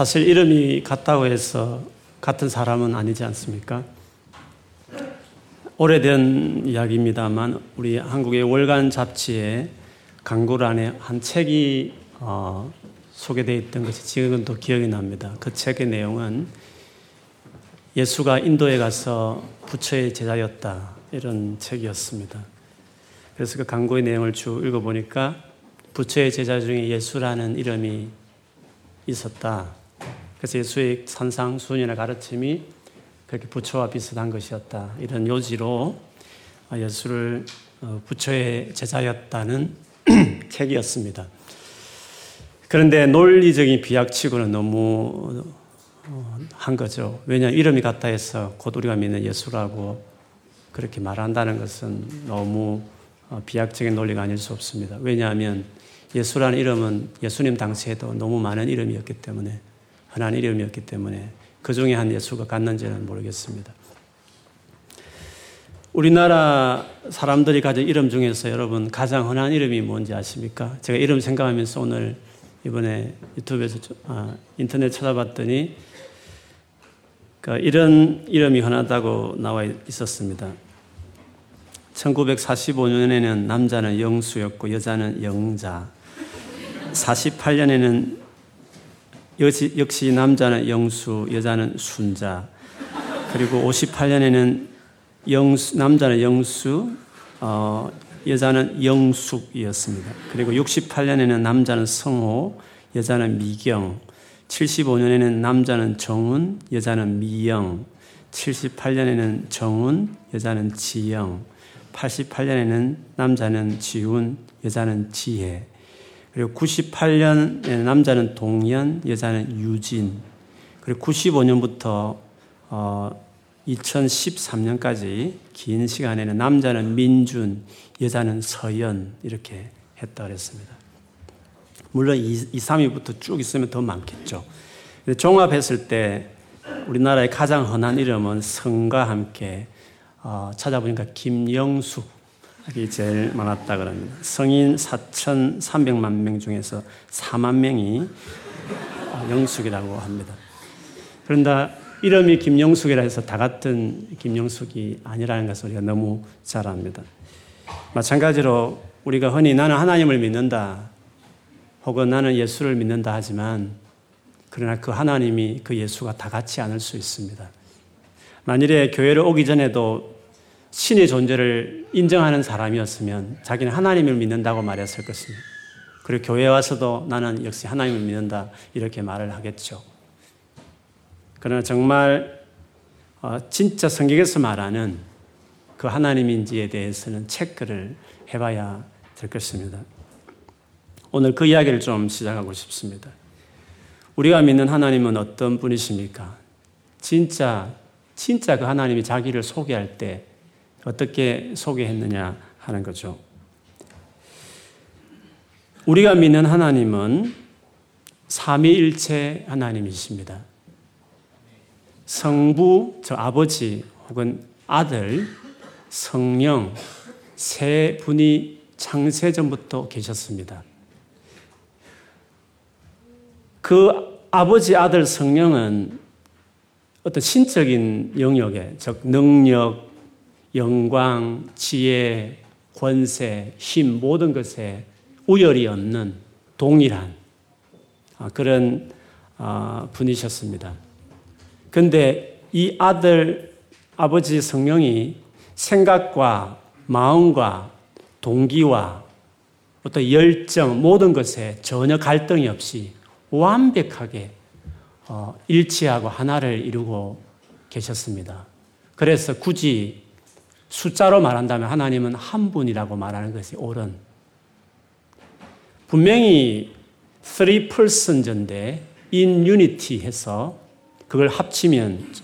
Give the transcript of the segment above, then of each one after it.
사실 이름이 같다고 해서 같은 사람은 아니지 않습니까? 오래된 이야기입니다만 우리 한국의 월간 잡지에 강구란에 한 책이 어, 소개되어 있던 것이 지금은 또 기억이 납니다. 그 책의 내용은 예수가 인도에 가서 부처의 제자였다 이런 책이었습니다. 그래서 그 강구의 내용을 쭉 읽어보니까 부처의 제자 중에 예수라는 이름이 있었다. 그래서 예수의 산상수훈이나 가르침이 그렇게 부처와 비슷한 것이었다. 이런 요지로 예수를 어, 부처의 제자였다는 책이었습니다. 그런데 논리적인 비약치고는 너무 어, 한 거죠. 왜냐 이름이 같다 해서 곧 우리가 믿는 예수라고 그렇게 말한다는 것은 너무 어, 비약적인 논리가 아닐 수 없습니다. 왜냐하면 예수라는 이름은 예수님 당시에도 너무 많은 이름이었기 때문에 흔한 이름이었기 때문에 그 중에 한 예수가 갔는지는 모르겠습니다. 우리나라 사람들이 가진 이름 중에서 여러분 가장 흔한 이름이 뭔지 아십니까? 제가 이름 생각하면서 오늘 이번에 유튜브에서 아, 인터넷 찾아봤더니 그 이런 이름이 흔하다고 나와 있었습니다. 1945년에는 남자는 영수였고 여자는 영자. 48년에는 역시, 역시 남자는 영수, 여자는 순자. 그리고 58년에는 영수, 남자는 영수, 어, 여자는 영숙이었습니다. 그리고 68년에는 남자는 성호, 여자는 미경. 75년에는 남자는 정훈, 여자는 미영. 78년에는 정훈, 여자는 지영. 88년에는 남자는 지훈, 여자는 지혜. 그리고 98년에 남자는 동연, 여자는 유진. 그리고 95년부터 어, 2013년까지 긴 시간에는 남자는 민준, 여자는 서연 이렇게 했다 그랬습니다. 물론 2, 3위부터 쭉 있으면 더 많겠죠. 종합했을 때 우리나라의 가장 흔한 이름은 성과 함께 어, 찾아보니까 김영숙 이 제일 많았다 그럽니다. 성인 4,300만 명 중에서 4만 명이 영숙이라고 합니다. 그런데 이름이 김영숙이라 해서 다 같은 김영숙이 아니라는 것을 우리가 너무 잘 압니다. 마찬가지로 우리가 흔히 나는 하나님을 믿는다 혹은 나는 예수를 믿는다 하지만 그러나 그 하나님이 그 예수가 다 같지 않을 수 있습니다. 만일에 교회를 오기 전에도 신의 존재를 인정하는 사람이었으면 자기는 하나님을 믿는다고 말했을 것입니다. 그리고 교회에 와서도 나는 역시 하나님을 믿는다 이렇게 말을 하겠죠. 그러나 정말 어, 진짜 성경에서 말하는 그 하나님인지에 대해서는 체크를 해봐야 될 것입니다. 오늘 그 이야기를 좀 시작하고 싶습니다. 우리가 믿는 하나님은 어떤 분이십니까? 진짜, 진짜 그 하나님이 자기를 소개할 때 어떻게 소개했느냐 하는 거죠. 우리가 믿는 하나님은 삼위일체 하나님이십니다. 성부, 저 아버지 혹은 아들, 성령 세 분이 창세 전부터 계셨습니다. 그 아버지, 아들, 성령은 어떤 신적인 영역에, 즉 능력, 영광, 지혜, 권세, 힘 모든 것에 우열이 없는 동일한 아, 그런 아, 분이셨습니다. 그런데 이 아들, 아버지 성령이 생각과 마음과 동기와 어떤 열정 모든 것에 전혀 갈등이 없이 완벽하게 어, 일치하고 하나를 이루고 계셨습니다. 그래서 굳이 숫자로 말한다면 하나님은 한 분이라고 말하는 것이 옳은. 분명히 three persons인데 in unity 해서 그걸 합치면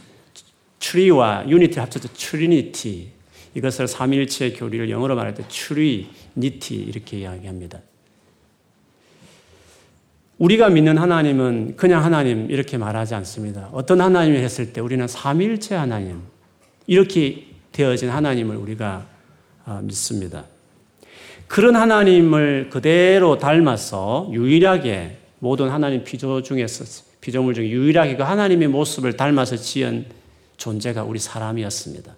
true와 unity 합쳐서 trinity. 이것을 삼일체의 교리를 영어로 말할 때 trinity 이렇게 이야기합니다. 우리가 믿는 하나님은 그냥 하나님 이렇게 말하지 않습니다. 어떤 하나님을 했을 때 우리는 삼일체 하나님 이렇게 되어진 하나님을 우리가 아, 믿습니다. 그런 하나님을 그대로 닮아서 유일하게 모든 하나님 피조 중에서 피조물 중 유일하게 그 하나님의 모습을 닮아서 지은 존재가 우리 사람이었습니다.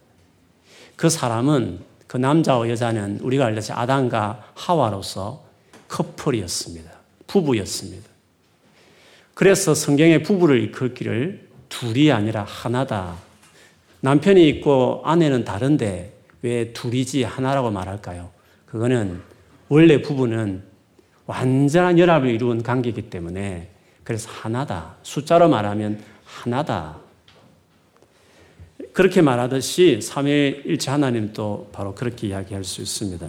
그 사람은 그 남자와 여자는 우리가 알다시피 아담과 하와로서 커플이었습니다. 부부였습니다. 그래서 성경의 부부를 이끌기를 둘이 아니라 하나다. 남편이 있고 아내는 다른데 왜 둘이지 하나라고 말할까요? 그거는 원래 부부는 완전한 연합을 이루은 관계이기 때문에 그래서 하나다. 숫자로 말하면 하나다. 그렇게 말하듯이 삼위일체 하나님도 바로 그렇게 이야기할 수 있습니다.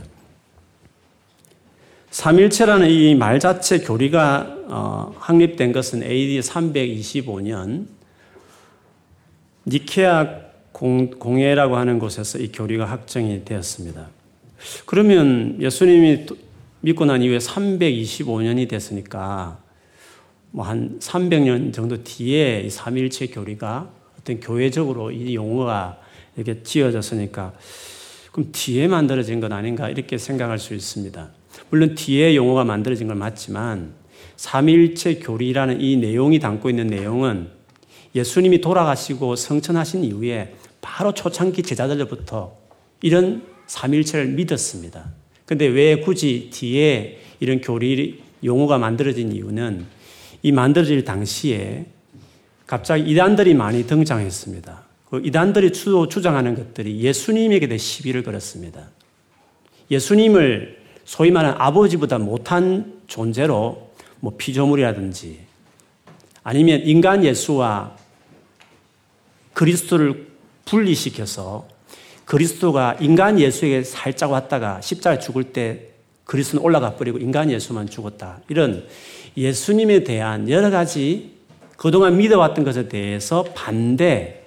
삼일체라는 이 말 자체 교리가 어, 확립된 것은 AD 325년 니케아 공, 회라고 하는 곳에서 이 교리가 확정이 되었습니다. 그러면 예수님이 믿고 난 이후에 325년이 됐으니까 뭐 한 300년 정도 뒤에 이 삼일체 교리가 어떤 교회적으로 이 용어가 이렇게 지어졌으니까 그럼 뒤에 만들어진 것 아닌가 이렇게 생각할 수 있습니다. 물론 뒤에 용어가 만들어진 건 맞지만 삼일체 교리라는 이 내용이 담고 있는 내용은 예수님이 돌아가시고 성천하신 이후에 바로 초창기 제자들로부터 이런 삼일체를 믿었습니다. 근데 왜 굳이 뒤에 이런 교리 용어가 만들어진 이유는 이 만들어질 당시에 갑자기 이단들이 많이 등장했습니다. 그 이단들이 주장하는 것들이 예수님에게 대해 시비를 걸었습니다. 예수님을 소위 말하는 아버지보다 못한 존재로 뭐 피조물이라든지 아니면 인간 예수와 그리스도를 분리시켜서 그리스도가 인간 예수에게 살짝 왔다가 십자가에 죽을 때 그리스도는 올라가 버리고 인간 예수만 죽었다. 이런 예수님에 대한 여러 가지 그동안 믿어왔던 것에 대해서 반대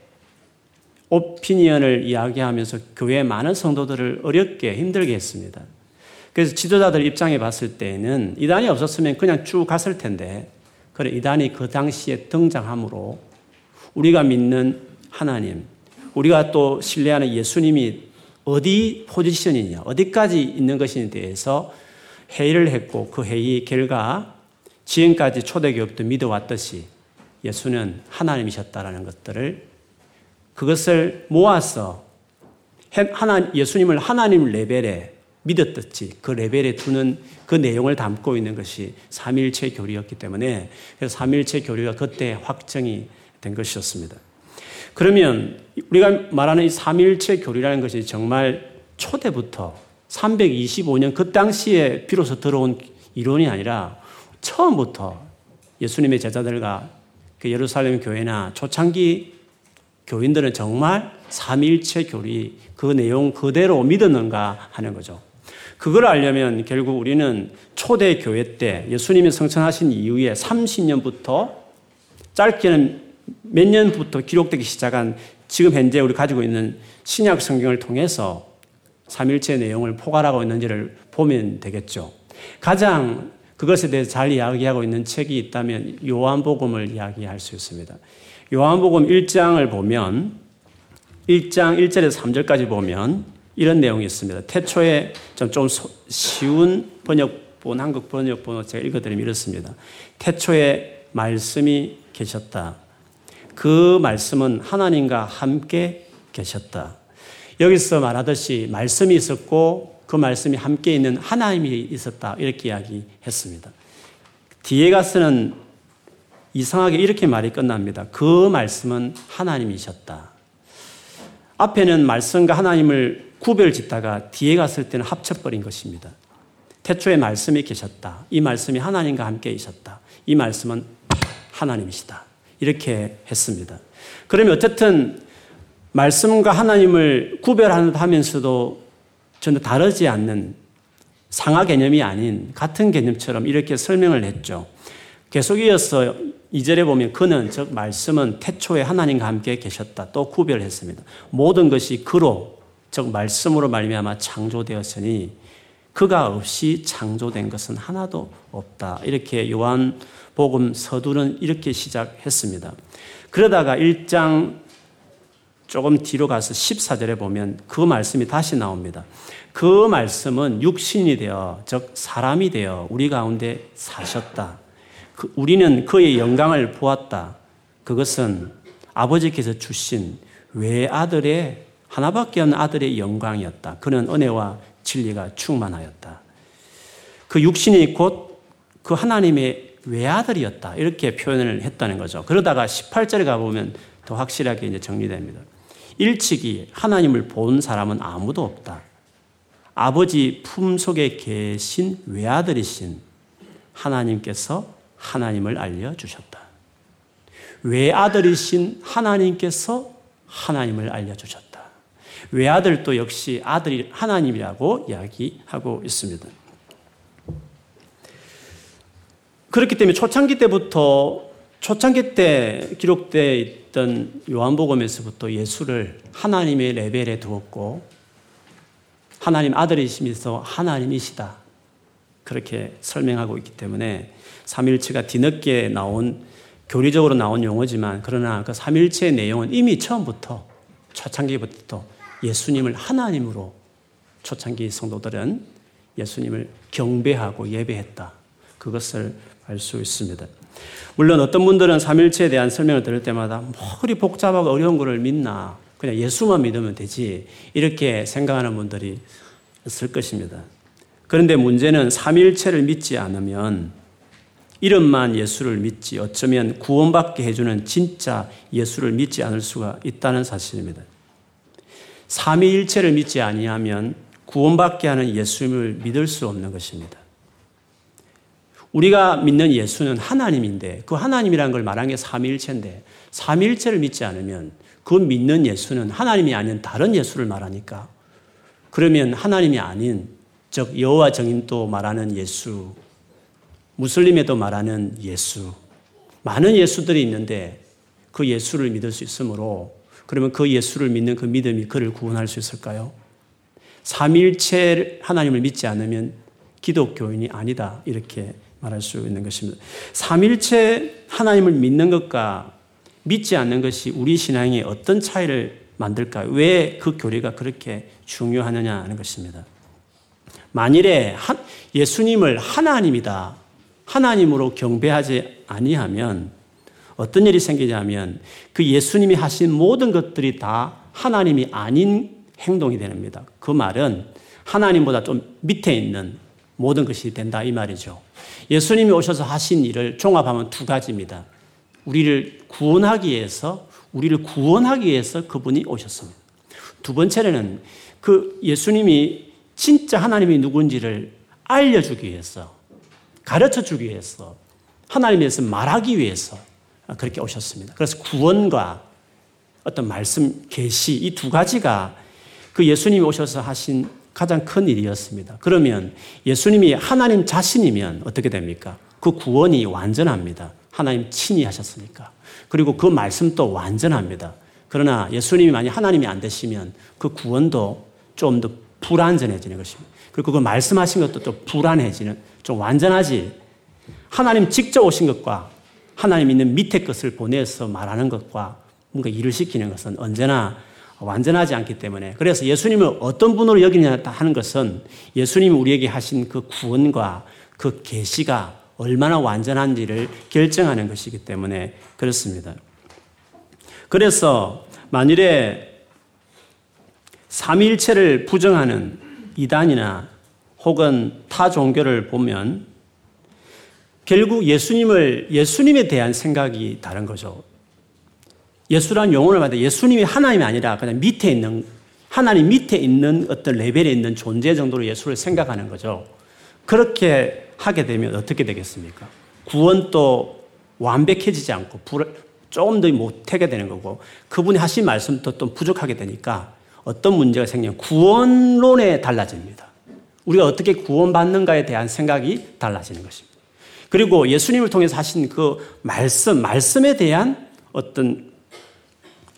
오피니언을 이야기하면서 교회 많은 성도들을 어렵게 힘들게 했습니다. 그래서 지도자들 입장에 봤을 때는 이단이 없었으면 그냥 쭉 갔을 텐데, 그래, 이단이 그 당시에 등장함으로 우리가 믿는 하나님, 우리가 또 신뢰하는 예수님이 어디 포지션이냐, 어디까지 있는 것인에 대해서 회의를 했고 그 회의 결과 지금까지 초대교육도 믿어왔듯이 예수는 하나님이셨다라는 것들을 그것을 모아서 예수님을 하나님 레벨에 믿었듯이 그 레벨에 두는 그 내용을 담고 있는 것이 삼일체 교리였기 때문에 그래서 삼일체 교리가 그때 확정이 된 것이었습니다. 그러면 우리가 말하는 이 삼일체 교리라는 것이 정말 초대부터 325년 그 당시에 비로소 들어온 이론이 아니라 처음부터 예수님의 제자들과 그 예루살렘 교회나 초창기 교인들은 정말 삼일체 교리 그 내용 그대로 믿었는가 하는 거죠. 그걸 알려면 결국 우리는 초대 교회 때 예수님이 성천하신 이후에 30년부터 짧게는 몇 년부터 기록되기 시작한 지금 현재 우리 가지고 있는 신약 성경을 통해서 삼일체 내용을 포괄하고 있는지를 보면 되겠죠. 가장 그것에 대해서 잘 이야기하고 있는 책이 있다면 요한복음을 이야기할 수 있습니다. 요한복음 1장을 보면 1장 1절에서 3절까지 보면 이런 내용이 있습니다. 태초에 좀, 좀 쉬운 번역본, 한국 번역본을 제가 읽어드리면 이렇습니다. 태초에 말씀이 계셨다. 그 말씀은 하나님과 함께 계셨다. 여기서 말하듯이 말씀이 있었고 그 말씀이 함께 있는 하나님이 있었다. 이렇게 이야기했습니다. 뒤에 가서는 이상하게 이렇게 말이 끝납니다. 그 말씀은 하나님이셨다. 앞에는 말씀과 하나님을 구별 짓다가 뒤에 갔을 때는 합쳐버린 것입니다. 태초에 말씀이 계셨다. 이 말씀이 하나님과 함께 있었다. 이 말씀은 하나님이시다. 이렇게 했습니다. 그러면 어쨌든 말씀과 하나님을 구별하면서도 전혀 다르지 않는 상하 개념이 아닌 같은 개념처럼 이렇게 설명을 했죠. 계속 이어서 2절에 보면 그는 즉 말씀은 태초에 하나님과 함께 계셨다. 또 구별했습니다. 모든 것이 그로 즉 말씀으로 말미암아 창조되었으니 그가 없이 창조된 것은 하나도 없다. 이렇게 요한 복음 서두는 이렇게 시작했습니다. 그러다가 1장 조금 뒤로 가서 14절에 보면 그 말씀이 다시 나옵니다. 그 말씀은 육신이 되어 즉 사람이 되어 우리 가운데 사셨다. 그 우리는 그의 영광을 보았다. 그것은 아버지께서 주신 외아들의 하나밖에 없는 아들의 영광이었다. 그는 은혜와 진리가 충만하였다. 그 육신이 곧 그 하나님의 외아들이었다. 이렇게 표현을 했다는 거죠. 그러다가 18절에 가보면 더 확실하게 이제 정리됩니다. 일찍이 하나님을 본 사람은 아무도 없다. 아버지 품 속에 계신 외아들이신 하나님께서 하나님을 알려주셨다. 외아들이신 하나님께서 하나님을 알려주셨다. 외아들도 역시 아들이 하나님이라고 이야기하고 있습니다. 그렇기 때문에 초창기 때부터 초창기 때 기록되어 있던 요한복음에서부터 예수를 하나님의 레벨에 두었고 하나님 아들이시면서 하나님이시다. 그렇게 설명하고 있기 때문에 삼일체가 뒤늦게 나온 교리적으로 나온 용어지만 그러나 그 삼일체의 내용은 이미 처음부터 초창기부터 예수님을 하나님으로 초창기 성도들은 예수님을 경배하고 예배했다. 그것을 알 수 있습니다. 물론 어떤 분들은 삼일체에 대한 설명을 들을 때마다 뭐 그리 복잡하고 어려운 것을 믿나 그냥 예수만 믿으면 되지 이렇게 생각하는 분들이 있을 것입니다. 그런데 문제는 삼일체를 믿지 않으면 이름만 예수를 믿지 어쩌면 구원받게 해주는 진짜 예수를 믿지 않을 수가 있다는 사실입니다. 삼위일체를 믿지 아니하면 구원받게 하는 예수님을 믿을 수 없는 것입니다. 우리가 믿는 예수는 하나님인데 그 하나님이라는 걸 말한 게 삼위일체인데 삼위일체를 믿지 않으면 그 믿는 예수는 하나님이 아닌 다른 예수를 말하니까 그러면 하나님이 아닌 즉 여호와 정인도 말하는 예수 무슬림에도 말하는 예수 많은 예수들이 있는데 그 예수를 믿을 수 있으므로 그러면 그 예수를 믿는 그 믿음이 그를 구원할 수 있을까요? 삼일체 하나님을 믿지 않으면 기독교인이 아니다 이렇게 말할 수 있는 것입니다. 삼일체 하나님을 믿는 것과 믿지 않는 것이 우리 신앙에 어떤 차이를 만들까? 왜 그 교리가 그렇게 중요하느냐 하는 것입니다. 만일에 예수님을 하나님이다, 하나님으로 경배하지 아니하면 어떤 일이 생기냐면 그 예수님이 하신 모든 것들이 다 하나님이 아닌 행동이 됩니다. 그 말은 하나님보다 좀 밑에 있는 모든 것이 된다 이 말이죠. 예수님이 오셔서 하신 일을 종합하면 두 가지입니다. 우리를 구원하기 위해서 우리를 구원하기 위해서 그분이 오셨습니다. 두 번째는 그 예수님이 진짜 하나님이 누군지를 알려주기 위해서 가르쳐 주기 위해서 하나님에서 말하기 위해서 그렇게 오셨습니다. 그래서 구원과 어떤 말씀 계시 이 두 가지가 그 예수님이 오셔서 하신 가장 큰 일이었습니다. 그러면 예수님이 하나님 자신이면 어떻게 됩니까? 그 구원이 완전합니다. 하나님 친히 하셨으니까. 그리고 그 말씀도 완전합니다. 그러나 예수님이 만약 하나님이 안 되시면 그 구원도 좀 더 불완전해지는 것입니다. 그리고 그 말씀하신 것도 또 불안해지는, 좀 완전하지. 하나님 직접 오신 것과 하나님 있는 밑에 것을 보내서 말하는 것과 뭔가 일을 시키는 것은 언제나 완전하지 않기 때문에 그래서 예수님을 어떤 분으로 여기냐 하는 것은 예수님이 우리에게 하신 그 구원과 그 계시가 얼마나 완전한지를 결정하는 것이기 때문에 그렇습니다. 그래서 만일에 삼일체를 부정하는 이단이나 혹은 타 종교를 보면 결국 예수님을 예수님에 대한 생각이 다른 거죠. 예수란 용어를 말할 때 예수님이 하나님이 아니라 그냥 밑에 있는 하나님 밑에 있는 어떤 레벨에 있는 존재 정도로 예수를 생각하는 거죠. 그렇게 하게 되면 어떻게 되겠습니까? 구원도 완벽해지지 않고 조금 더 못하게 되는 거고 그분이 하신 말씀도 또 부족하게 되니까 어떤 문제가 생기면 구원론에 달라집니다. 우리가 어떻게 구원받는가에 대한 생각이 달라지는 것입니다. 그리고 예수님을 통해서 하신 그 말씀, 말씀에 대한 어떤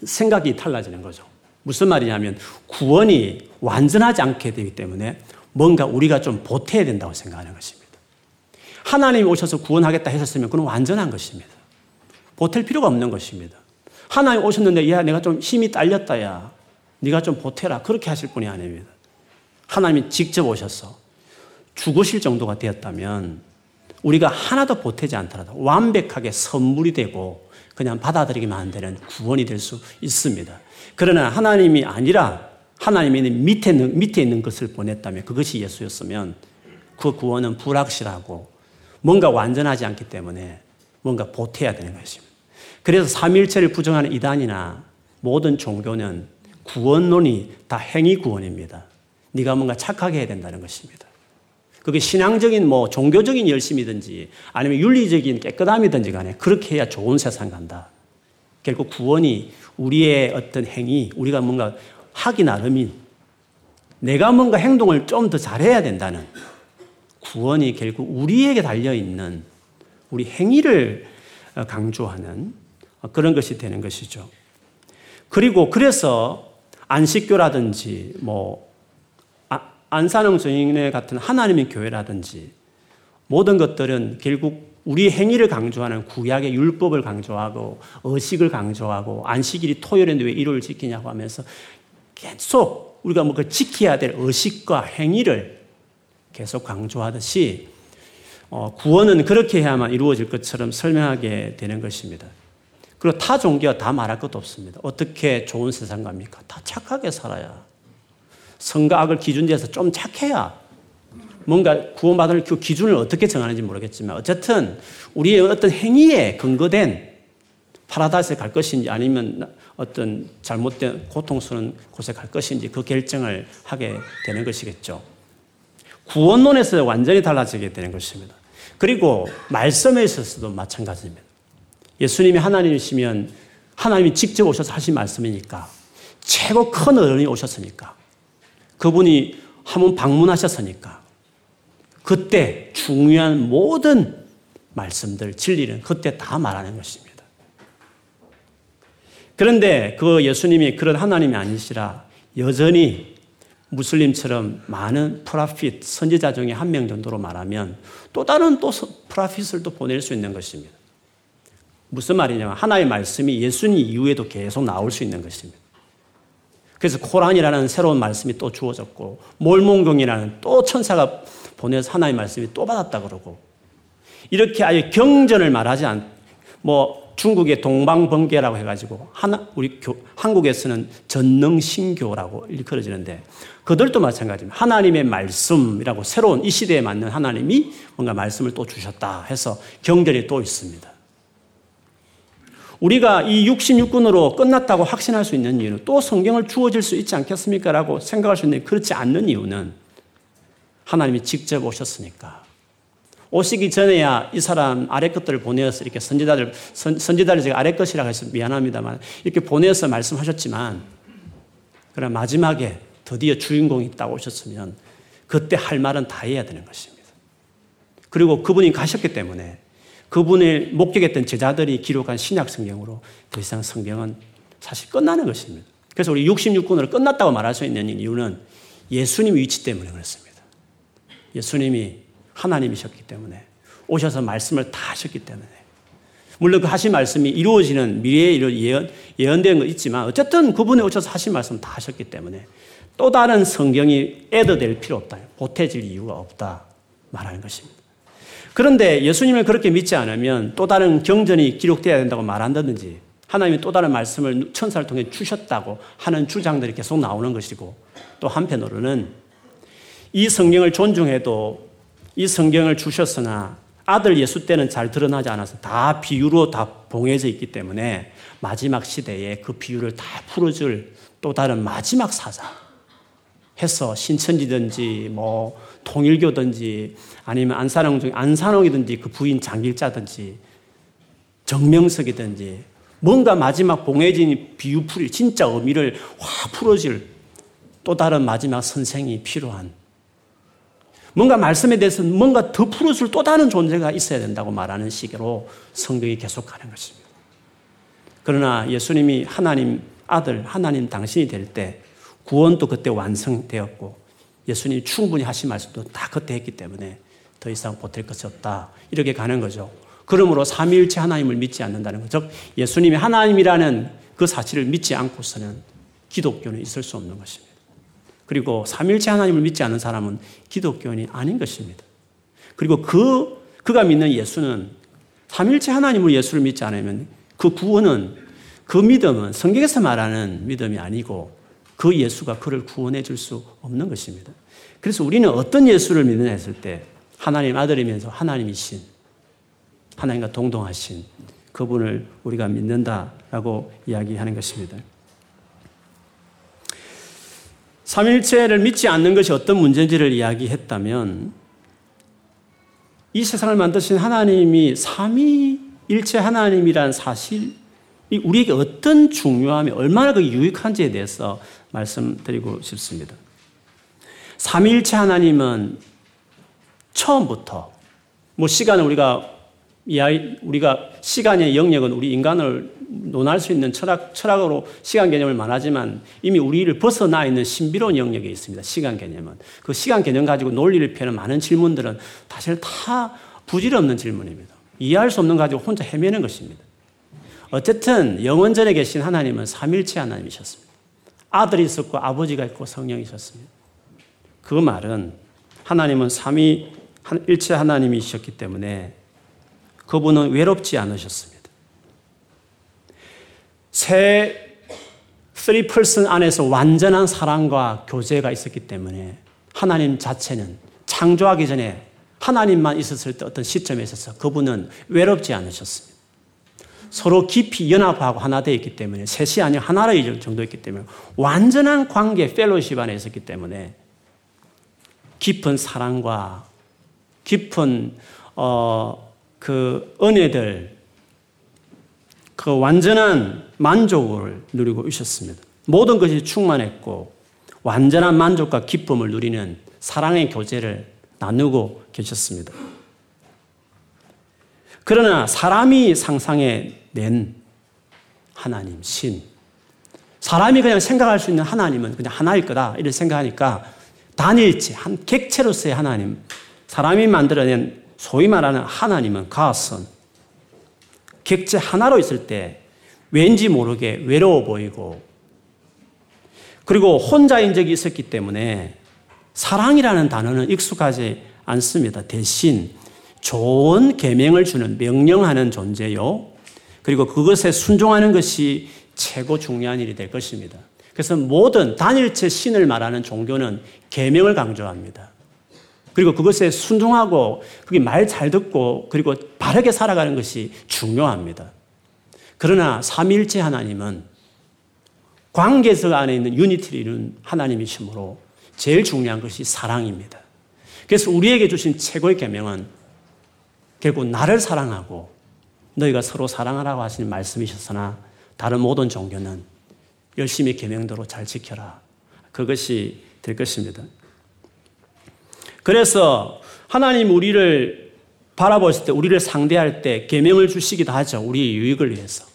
생각이 달라지는 거죠. 무슨 말이냐면 구원이 완전하지 않게 되기 때문에 뭔가 우리가 좀 보태야 된다고 생각하는 것입니다. 하나님이 오셔서 구원하겠다 하셨으면 그건 완전한 것입니다. 보탤 필요가 없는 것입니다. 하나님 오셨는데 야 내가 좀 힘이 딸렸다 야 네가 좀 보태라 그렇게 하실 분이 아닙니다. 하나님이 직접 오셔서 죽으실 정도가 되었다면 우리가 하나도 보태지 않더라도 완벽하게 선물이 되고 그냥 받아들이기만 되는 구원이 될 수 있습니다. 그러나 하나님이 아니라 하나님이 밑에 있는, 밑에 있는 것을 보냈다면 그것이 예수였으면 그 구원은 불확실하고 뭔가 완전하지 않기 때문에 뭔가 보태야 되는 것입니다. 그래서 삼일체를 부정하는 이단이나 모든 종교는 구원론이 다 행위 구원입니다. 네가 뭔가 착하게 해야 된다는 것입니다. 그게 신앙적인 뭐 종교적인 열심이든지 아니면 윤리적인 깨끗함이든지 간에 그렇게 해야 좋은 세상 간다. 결국 구원이 우리의 어떤 행위, 우리가 뭔가 하기 나름인 내가 뭔가 행동을 좀 더 잘해야 된다는 구원이 결국 우리에게 달려있는 우리 행위를 강조하는 그런 것이 되는 것이죠. 그리고 그래서 안식교라든지 뭐 아, 안산홍 정인회 같은 하나님의 교회라든지 모든 것들은 결국 우리 행위를 강조하는 구약의 율법을 강조하고 의식을 강조하고 안식일이 토요일인데 왜 일요일 지키냐고 하면서 계속 우리가 뭐 그 지켜야 될 의식과 행위를 계속 강조하듯이 어, 구원은 그렇게 해야만 이루어질 것처럼 설명하게 되는 것입니다. 그리고 타 종교가 다 말할 것도 없습니다. 어떻게 좋은 세상 갑니까? 다 착하게 살아야. 선과 악을 기준지에서 좀 착해야 뭔가 구원받을 그 기준을 어떻게 정하는지 모르겠지만 어쨌든 우리의 어떤 행위에 근거된 파라다이스에 갈 것인지 아니면 어떤 잘못된 고통스러운 곳에 갈 것인지 그 결정을 하게 되는 것이겠죠. 구원론에서 완전히 달라지게 되는 것입니다. 그리고 말씀에 있어서도 마찬가지입니다. 예수님이 하나님이시면 하나님이 직접 오셔서 하신 말씀이니까 최고 큰 어른이 오셨으니까 그분이 한번 방문하셨으니까 그때 중요한 모든 말씀들, 진리는 그때 다 말하는 것입니다. 그런데 그 예수님이 그런 하나님이 아니시라 여전히 무슬림처럼 많은 프라핏, 선지자 중에 한 명 정도로 말하면 또 다른 또 프라핏을 또 보낼 수 있는 것입니다. 무슨 말이냐면 하나의 말씀이 예수님 이후에도 계속 나올 수 있는 것입니다. 그래서 코란이라는 새로운 말씀이 또 주어졌고 몰몬경이라는 또 천사가 보내서 하나의 말씀이 또 받았다 그러고 이렇게 아예 경전을 말하지 않, 뭐 중국의 동방번개라고 해가지고 하나 우리 교, 한국에서는 전능신교라고 일컬어지는데 그들도 마찬가지입니다. 하나님의 말씀이라고 새로운 이 시대에 맞는 하나님이 뭔가 말씀을 또 주셨다 해서 경전이 또 있습니다. 우리가 이 66군으로 끝났다고 확신할 수 있는 이유는 또 성경을 주어질 수 있지 않겠습니까? 라고 생각할 수 있는데 그렇지 않는 이유는 하나님이 직접 오셨으니까. 오시기 전에야 이 사람 아래 것들을 보내서 이렇게 선지자들, 선, 선지자를 제가 아래 것이라고 해서 미안합니다만 이렇게 보내서 말씀하셨지만 그러 마지막에 드디어 주인공이 있다고 오셨으면 그때 할 말은 다 해야 되는 것입니다. 그리고 그분이 가셨기 때문에 그분을 목격했던 제자들이 기록한 신약 성경으로 더 이상 성경은 사실 끝나는 것입니다. 그래서 우리 66권으로 끝났다고 말할 수 있는 이유는 예수님 위치 때문에 그렇습니다. 예수님이 하나님이셨기 때문에 오셔서 말씀을 다 하셨기 때문에 물론 그 하신 말씀이 이루어지는 미래에 예언, 예언된 거 있지만 어쨌든 그분이 오셔서 하신 말씀 다 하셨기 때문에 또 다른 성경이 애도될 필요 없다. 보태질 이유가 없다. 말하는 것입니다. 그런데 예수님을 그렇게 믿지 않으면 또 다른 경전이 기록되어야 된다고 말한다든지 하나님이 또 다른 말씀을 천사를 통해 주셨다고 하는 주장들이 계속 나오는 것이고 또 한편으로는 이 성경을 존중해도 이 성경을 주셨으나 아들 예수 때는 잘 드러나지 않아서 다 비유로 다 봉해져 있기 때문에 마지막 시대에 그 비유를 다 풀어줄 또 다른 마지막 사자 해서 신천지든지 뭐 통일교든지 아니면 안산홍 중 안산홍이든지 그 부인 장길자든지 정명석이든지 뭔가 마지막 봉해진 비유풀이 진짜 의미를 확 풀어줄 또 다른 마지막 선생이 필요한 뭔가 말씀에 대해서 뭔가 더 풀어줄 또 다른 존재가 있어야 된다고 말하는 식으로 성경이 계속 가는 것입니다. 그러나 예수님이 하나님 아들, 하나님 당신이 될 때 구원도 그때 완성되었고 예수님이 충분히 하신 말씀도 다 그때 했기 때문에 더 이상 보탤 것이 없다. 이렇게 가는 거죠. 그러므로 삼위일체 하나님을 믿지 않는다는 것. 즉, 예수님이 하나님이라는 그 사실을 믿지 않고서는 기독교는 있을 수 없는 것입니다. 그리고 삼위일체 하나님을 믿지 않는 사람은 기독교인이 아닌 것입니다. 그리고 그 그가 믿는 예수는 삼일체 하나님으로 예수를 믿지 않으면 그 구원은 그 믿음은 성경에서 말하는 믿음이 아니고 그 예수가 그를 구원해 줄 수 없는 것입니다. 그래서 우리는 어떤 예수를 믿느냐 했을 때 하나님 아들이면서 하나님이신 하나님과 동동하신 그분을 우리가 믿는다라고 이야기하는 것입니다. 삼일체를 믿지 않는 것이 어떤 문제인지를 이야기했다면 이 세상을 만드신 하나님이 삼위일체 하나님이란 사실이 우리에게 어떤 중요함이 얼마나 그 유익한지에 대해서 말씀드리고 싶습니다. 삼위일체 하나님은 처음부터 뭐 시간을 우리가 이야기, 우리가 시간의 영역은 우리 인간을 논할 수 있는 철학, 철학으로 시간 개념을 말하지만 이미 우리를 벗어나 있는 신비로운 영역에 있습니다. 시간 개념은. 그 시간 개념 가지고 논리를 펴는 많은 질문들은 사실 다 부질없는 질문입니다. 이해할 수 없는 가지고 혼자 헤매는 것입니다. 어쨌든 영원전에 계신 하나님은 삼일체 하나님이셨습니다. 아들이 있었고 아버지가 있고 성령이 있었습니다. 그 말은 하나님은 삼위 일체 하나님이셨기 때문에 그분은 외롭지 않으셨습니다. 새 3person 안에서 완전한 사랑과 교제가 있었기 때문에 하나님 자체는 창조하기 전에 하나님만 있었을 때 어떤 시점에 있어서 그분은 외롭지 않으셨습니다. 서로 깊이 연합하고 하나 되어 있기 때문에 셋이 아니라 하나의 정도였기 때문에 완전한 관계, 펠로십 안에 있었기 때문에 깊은 사랑과 깊은 어, 그 은혜들, 그 완전한 만족을 누리고 있었습니다. 모든 것이 충만했고 완전한 만족과 기쁨을 누리는 사랑의 교제를 나누고 계셨습니다. 그러나 사람이 상상해 낸 하나님, 신. 사람이 그냥 생각할 수 있는 하나님은 그냥 하나일 거다. 이렇게 생각하니까 단일체, 한 객체로서의 하나님, 사람이 만들어낸 소위 말하는 하나님은 가선. 객체 하나로 있을 때 왠지 모르게 외로워 보이고 그리고 혼자인 적이 있었기 때문에 사랑이라는 단어는 익숙하지 않습니다. 대신 좋은 계명을 주는 명령하는 존재요. 그리고 그것에 순종하는 것이 최고 중요한 일이 될 것입니다. 그래서 모든 단일체 신을 말하는 종교는 계명을 강조합니다. 그리고 그것에 순종하고 그게 말 잘 듣고 그리고 바르게 살아가는 것이 중요합니다. 그러나 삼일체 하나님은 관계석 안에 있는 유니티를 이룬 하나님이시므로 제일 중요한 것이 사랑입니다. 그래서 우리에게 주신 최고의 계명은 결국 나를 사랑하고 너희가 서로 사랑하라고 하시는 말씀이셨으나 다른 모든 종교는 열심히 계명대로 잘 지켜라. 그것이 될 것입니다. 그래서 하나님 우리를 바라보실 때 우리를 상대할 때 계명을 주시기도 하죠. 우리의 유익을 위해서.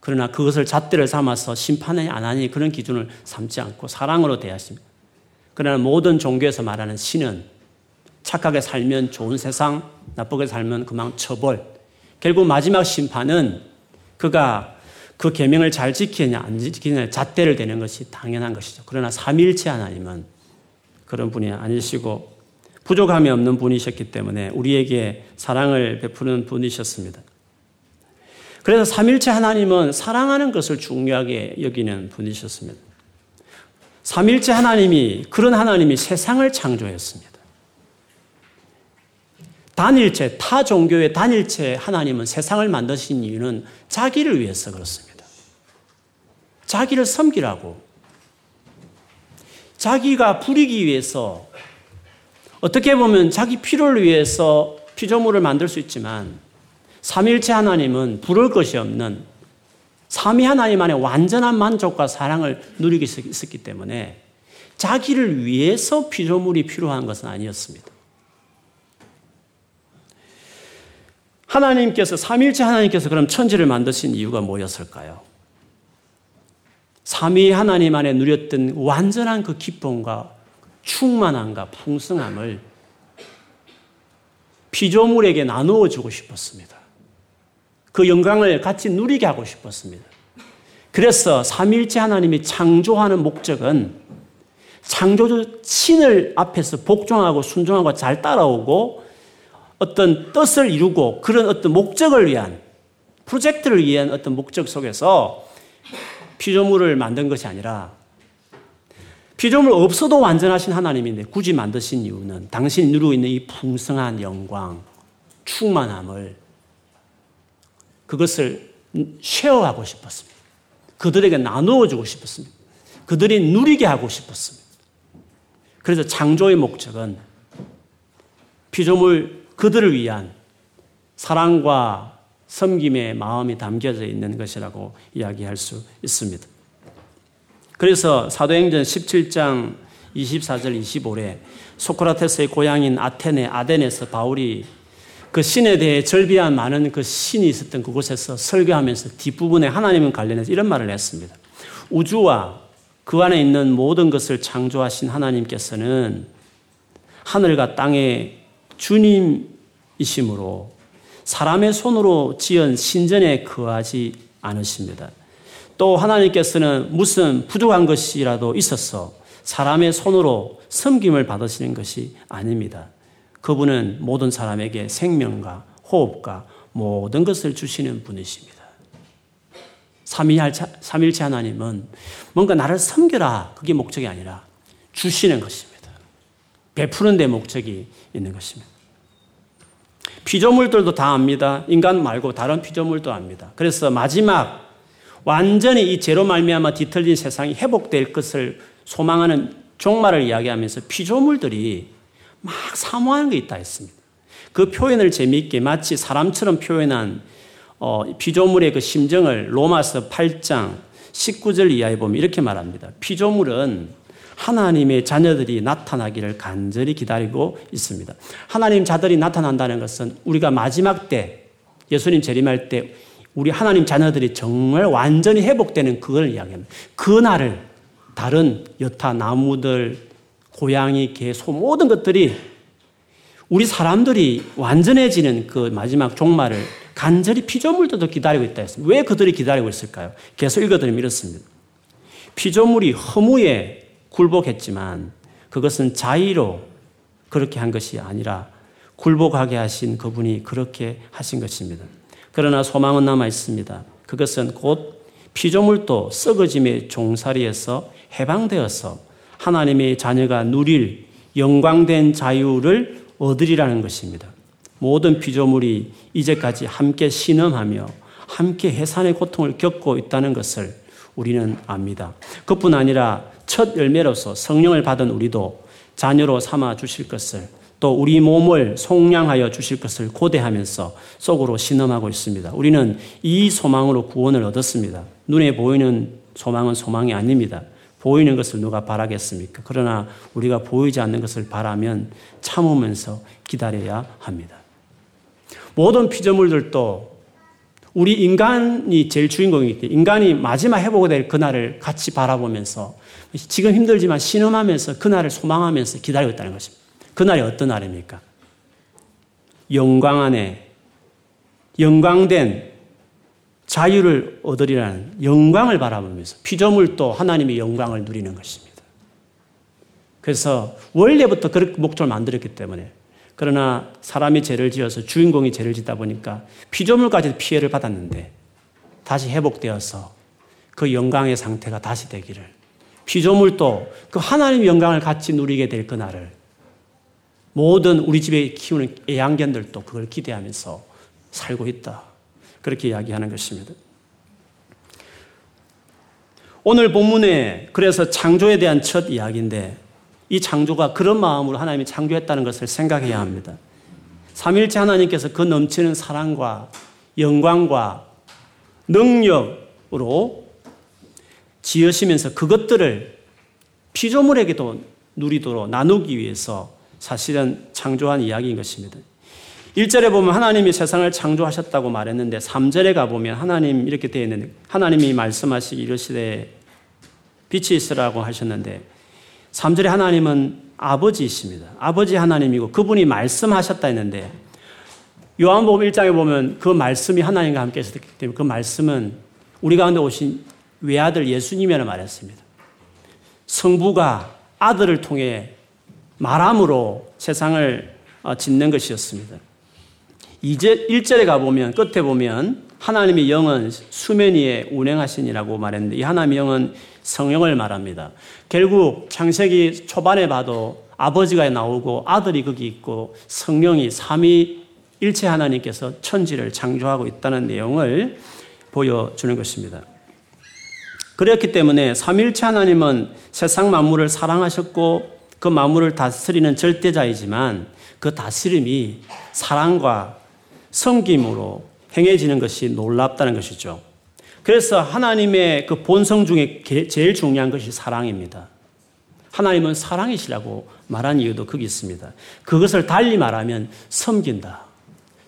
그러나 그것을 잣대를 삼아서 심판이 안 하니 그런 기준을 삼지 않고 사랑으로 대하십니다. 그러나 모든 종교에서 말하는 신은 착하게 살면 좋은 세상, 나쁘게 살면 그만 처벌. 결국 마지막 심판은 그가 그 계명을 잘 지키느냐 안 지키느냐 잣대를 대는 것이 당연한 것이죠. 그러나 삼일체 하나님은 그런 분이 아니시고 부족함이 없는 분이셨기 때문에 우리에게 사랑을 베푸는 분이셨습니다. 그래서 삼일체 하나님은 사랑하는 것을 중요하게 여기는 분이셨습니다. 삼일체 하나님이 그런 하나님이 세상을 창조했습니다. 단일체, 타 종교의 단일체 하나님은 세상을 만드신 이유는 자기를 위해서 그렇습니다. 자기를 섬기라고. 자기가 부리기 위해서 어떻게 보면 자기 필요를 위해서 피조물을 만들 수 있지만 삼일체 하나님은 부를 것이 없는 삼위 하나님 안에 완전한 만족과 사랑을 누리고 있었기 때문에 자기를 위해서 피조물이 필요한 것은 아니었습니다. 하나님께서 삼일체 하나님께서 그럼 천지를 만드신 이유가 뭐였을까요? 삼위 하나님 안에 누렸던 완전한 그 기쁨과 충만함과 풍성함을 피조물에게 나누어 주고 싶었습니다. 그 영광을 같이 누리게 하고 싶었습니다. 그래서 삼일째 하나님이 창조하는 목적은 창조주 신을 앞에서 복종하고 순종하고 잘 따라오고 어떤 뜻을 이루고 그런 어떤 목적을 위한 프로젝트를 위한 어떤 목적 속에서 피조물을 만든 것이 아니라 피조물 없어도 완전하신 하나님인데 굳이 만드신 이유는 당신이 누리고 있는 이 풍성한 영광, 충만함을 그것을 쉐어하고 싶었습니다. 그들에게 나누어 주고 싶었습니다. 그들이 누리게 하고 싶었습니다. 그래서 창조의 목적은 피조물 그들을 위한 사랑과 섬김의 마음이 담겨져 있는 것이라고 이야기할 수 있습니다. 그래서 사도행전 17장 24절 25에 소크라테스의 고향인 아테네 아덴에서 바울이 그 신에 대해 절비한 많은 그 신이 있었던 그곳에서 설교하면서 뒷부분에 하나님은 관련해서 이런 말을 했습니다. 우주와 그 안에 있는 모든 것을 창조하신 하나님께서는 하늘과 땅의 주님이심으로 사람의 손으로 지은 신전에 거하지 않으십니다. 또 하나님께서는 무슨 부족한 것이라도 있어서 사람의 손으로 섬김을 받으시는 것이 아닙니다. 그분은 모든 사람에게 생명과 호흡과 모든 것을 주시는 분이십니다. 삼일체 하나님은 뭔가 나를 섬겨라 그게 목적이 아니라 주시는 것입니다. 베푸는 데 목적이 있는 것입니다. 피조물들도 다 압니다. 인간 말고 다른 피조물도 압니다. 그래서 마지막 완전히 이 죄로 말미암아 뒤틀린 세상이 회복될 것을 소망하는 종말을 이야기하면서 피조물들이 막 사모하는 게 있다 했습니다. 그 표현을 재미있게 마치 사람처럼 표현한 어, 피조물의 그 심정을 로마서 8장 19절 이하에 보면 이렇게 말합니다. 피조물은 하나님의 자녀들이 나타나기를 간절히 기다리고 있습니다. 하나님 자들이 나타난다는 것은 우리가 마지막 때 예수님 재림할 때 우리 하나님 자녀들이 정말 완전히 회복되는 그걸 이야기합니다. 그날을 다른 여타 나무들, 고양이, 개, 소 모든 것들이 우리 사람들이 완전해지는 그 마지막 종말을 간절히 피조물들도 기다리고 있다 했습니다. 왜 그들이 기다리고 있을까요? 계속 읽어드리면 이렇습니다. 피조물이 허무에 굴복했지만 그것은 자의로 그렇게 한 것이 아니라 굴복하게 하신 그분이 그렇게 하신 것입니다. 그러나 소망은 남아 있습니다. 그것은 곧 피조물도 썩어짐의 종살이에서 해방되어서 하나님의 자녀가 누릴 영광된 자유를 얻으리라는 것입니다. 모든 피조물이 이제까지 함께 신음하며 함께 해산의 고통을 겪고 있다는 것을 우리는 압니다. 그뿐 아니라 첫 열매로서 성령을 받은 우리도 자녀로 삼아 주실 것을 또 우리 몸을 속량하여 주실 것을 고대하면서 속으로 신음하고 있습니다. 우리는 이 소망으로 구원을 얻었습니다. 눈에 보이는 소망은 소망이 아닙니다. 보이는 것을 누가 바라겠습니까? 그러나 우리가 보이지 않는 것을 바라면 참으면서 기다려야 합니다. 모든 피조물들도 우리 인간이 제일 주인공이기 때문에 인간이 마지막 회복이 될 그날을 같이 바라보면서 지금 힘들지만 신음하면서 그날을 소망하면서 기다리고 있다는 것입니다. 그날이 어떤 날입니까? 영광 안에 영광된 자유를 얻으리라는 영광을 바라보면서 피조물도 하나님의 영광을 누리는 것입니다. 그래서 원래부터 그렇게 목적을 만들었기 때문에 그러나 사람이 죄를 지어서 주인공이 죄를 짓다 보니까 피조물까지 피해를 받았는데 다시 회복되어서 그 영광의 상태가 다시 되기를 피조물도 그 하나님의 영광을 같이 누리게 될 그날을 모든 우리 집에 키우는 애양견들도 그걸 기대하면서 살고 있다. 그렇게 이야기하는 것입니다. 오늘 본문에 그래서 창조에 대한 첫 이야기인데 이 창조가 그런 마음으로 하나님이 창조했다는 것을 생각해야 합니다. 삼일째 하나님께서 그 넘치는 사랑과 영광과 능력으로 지으시면서 그것들을 피조물에게도 누리도록 나누기 위해서 사실은 창조한 이야기인 것입니다. 1절에 보면 하나님이 세상을 창조하셨다고 말했는데 3절에 가보면 하나님 이렇게 되어 있는데 하나님이 말씀하시기 이르시되 빛이 있으라고 하셨는데 3절에 하나님은 아버지이십니다. 아버지 하나님이고 그분이 말씀하셨다 했는데 요한복음 1장에 보면 그 말씀이 하나님과 함께 있었기 때문에 그 말씀은 우리 가운데 오신 외아들 예수님이라 말했습니다. 성부가 아들을 통해 말함으로 세상을 어, 짓는 것이었습니다. 2절, 1절에 가보면, 끝에 보면, 하나님의 영은 수면 위에 운행하시니라고 말했는데, 이 하나님의 영은 성령을 말합니다. 결국 창세기 초반에 봐도 아버지가 나오고 아들이 거기 있고 성령이 삼위 일체 하나님께서 천지를 창조하고 있다는 내용을 보여주는 것입니다. 그렇기 때문에 삼일체 하나님은 세상 만물을 사랑하셨고 그 만물을 다스리는 절대자이지만 그 다스림이 사랑과 섬김으로 행해지는 것이 놀랍다는 것이죠. 그래서 하나님의 그 본성 중에 제일 중요한 것이 사랑입니다. 하나님은 사랑이시라고 말한 이유도 거기 있습니다. 그것을 달리 말하면 섬긴다.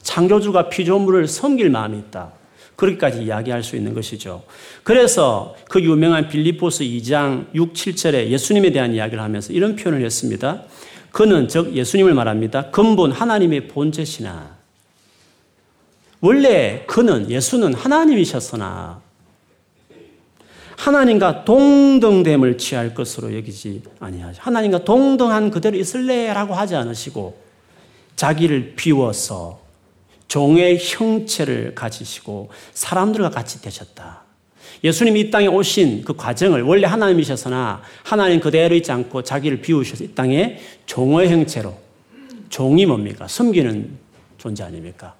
창조주가 피조물을 섬길 마음이 있다. 그렇게까지 이야기할 수 있는 것이죠. 그래서 그 유명한 빌리포스 2장 6, 7절에 예수님에 대한 이야기를 하면서 이런 표현을 했습니다. 그는 즉 예수님을 말합니다. 근본 하나님의 본체시나 원래 그는 예수는 하나님이셨으나 하나님과 동등됨을 취할 것으로 여기지 아니하죠. 하나님과 동등한 그대로 있을래라고 하지 않으시고 자기를 비워서 종의 형체를 가지시고 사람들과 같이 되셨다. 예수님이 이 땅에 오신 그 과정을 원래 하나님이셨으나 하나님 그대로 있지 않고 자기를 비우셔서 이 땅에 종의 형체로 종이 뭡니까? 섬기는 존재 아닙니까?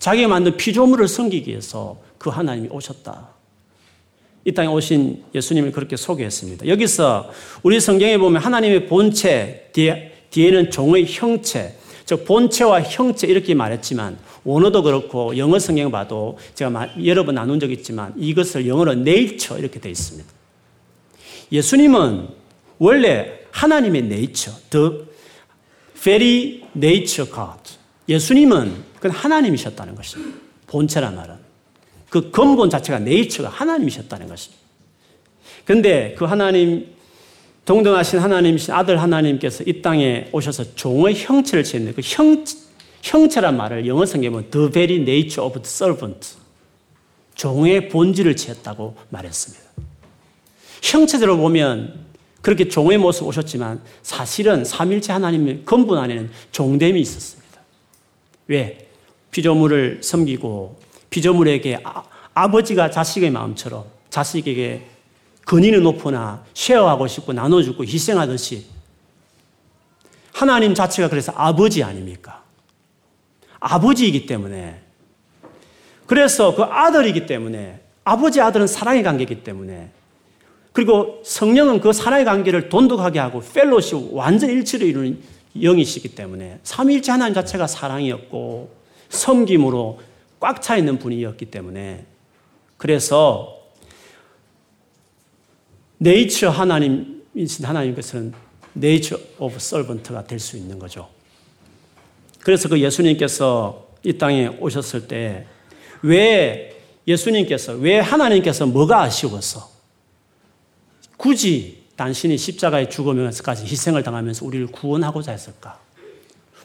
자기가 만든 피조물을 섬기기 위해서 그 하나님이 오셨다. 이 땅에 오신 예수님을 그렇게 소개했습니다. 여기서 우리 성경에 보면 하나님의 본체 뒤에, 뒤에는 종의 형체, 즉 본체와 형체 이렇게 말했지만 원어도 그렇고 영어 성경 봐도 제가 여러 번 나눈 적 있지만 이것을 영어로 네이처 이렇게 되어 있습니다. 예수님은 원래 하나님의 네이처, the very nature God. 예수님은 그건 하나님이셨다는 것입니다. 본체란 말은. 그 근본 자체가 네이처가 하나님이셨다는 것입니다. 그런데 그 하나님 동등하신 하나님이신 아들 하나님께서 이 땅에 오셔서 종의 형체를 취했는데 그 형, 형체란 말을 영어 성경에 보면 the very nature of the servant. 종의 본질을 취했다고 말했습니다. 형체대로 보면 그렇게 종의 모습 오셨지만 사실은 삼일체 하나님의 근본 안에는 종됨이 있었습니다. 왜? 피조물을 섬기고 피조물에게 아, 버지가 자식의 마음처럼 자식에게 근위는 높으나 쉐어하고 싶고 나눠주고 희생하듯이 하나님 자체가 그래서 아버지 아닙니까? 아버지이기 때문에 그래서 그 아들이기 때문에 아버지 아들은 사랑의 관계이기 때문에 그리고 성령은 그 사랑의 관계를 돈독하게 하고 펠로시 완전 일치를 이루는 영이시기 때문에 삼일체 하나님 자체가 사랑이었고 섬김으로 꽉 차 있는 분이었기 때문에 그래서 네이처 하나님이신 하나님께서는 nature of servant가 될 수 있는 거죠. 그래서 그 예수님께서 이 땅에 오셨을 때 왜 예수님께서 왜 하나님께서 뭐가 아쉬웠어? 굳이 당신이 십자가에 죽으면서까지 희생을 당하면서 우리를 구원하고자 했을까?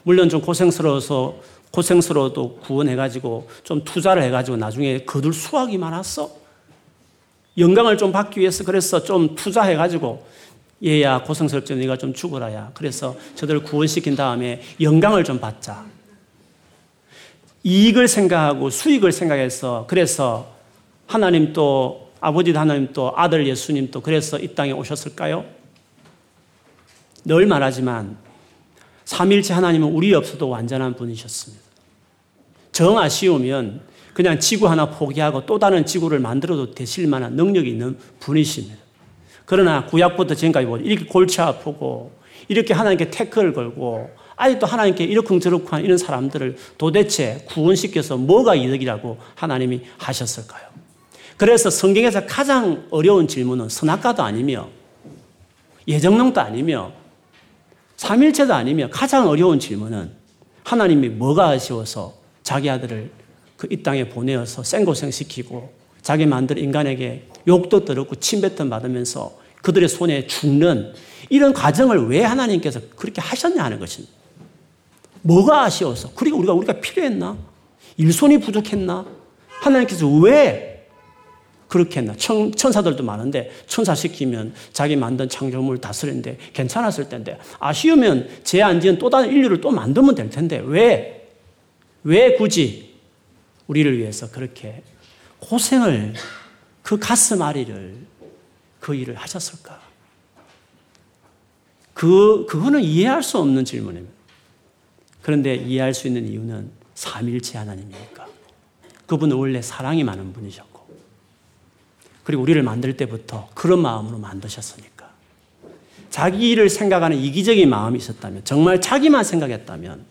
물론 좀 고생스러워서 고생스러워도 구원해가지고 좀 투자를 해가지고 나중에 거둘 수확이 많았어? 영광을 좀 받기 위해서 그래서 좀 투자해가지고 얘야 고생스럽죠. 네가 좀 죽어라야. 그래서 저들을 구원시킨 다음에 영광을 좀 받자. 이익을 생각하고 수익을 생각해서 그래서 하나님 또 아버지 하나님 또 아들 예수님 또 그래서 이 땅에 오셨을까요? 늘 말하지만 삼일째 하나님은 우리 없어도 완전한 분이셨습니다. 정 아쉬우면 그냥 지구 하나 포기하고 또 다른 지구를 만들어도 되실 만한 능력이 있는 분이십니다. 그러나 구약부터 지금까지 보니 이렇게 골치 아프고 이렇게 하나님께 태클을 걸고 아직도 하나님께 이러쿵저러쿵한 이런 사람들을 도대체 구원시켜서 뭐가 이득이라고 하나님이 하셨을까요? 그래서 성경에서 가장 어려운 질문은 선악과도 아니며 예정론도 아니며 삼일체도 아니며 가장 어려운 질문은 하나님이 뭐가 아쉬워서 자기 아들을 그 이 땅에 보내어서 생고생시키고 자기 만든 인간에게 욕도 들었고 침뱉음 받으면서 그들의 손에 죽는 이런 과정을 왜 하나님께서 그렇게 하셨냐 하는 것입니다. 뭐가 아쉬워서? 그리고 우리가 우리가 필요했나? 일손이 부족했나? 하나님께서 왜 그렇게 했나? 천, 천사들도 많은데 천사 시키면 자기 만든 창조물 다스리는데 괜찮았을 텐데 아쉬우면 죄 안 지은 또 다른 인류를 또 만들면 될 텐데 왜 왜 굳이 우리를 위해서 그렇게 고생을 그 가슴 아리를 그 일을 하셨을까? 그, 그거는 이해할 수 없는 질문입니다. 그런데 이해할 수 있는 이유는 삼일체 하나님이니까. 그분은 원래 사랑이 많은 분이셨고, 그리고 우리를 만들 때부터 그런 마음으로 만드셨으니까. 자기 일을 생각하는 이기적인 마음이 있었다면, 정말 자기만 생각했다면,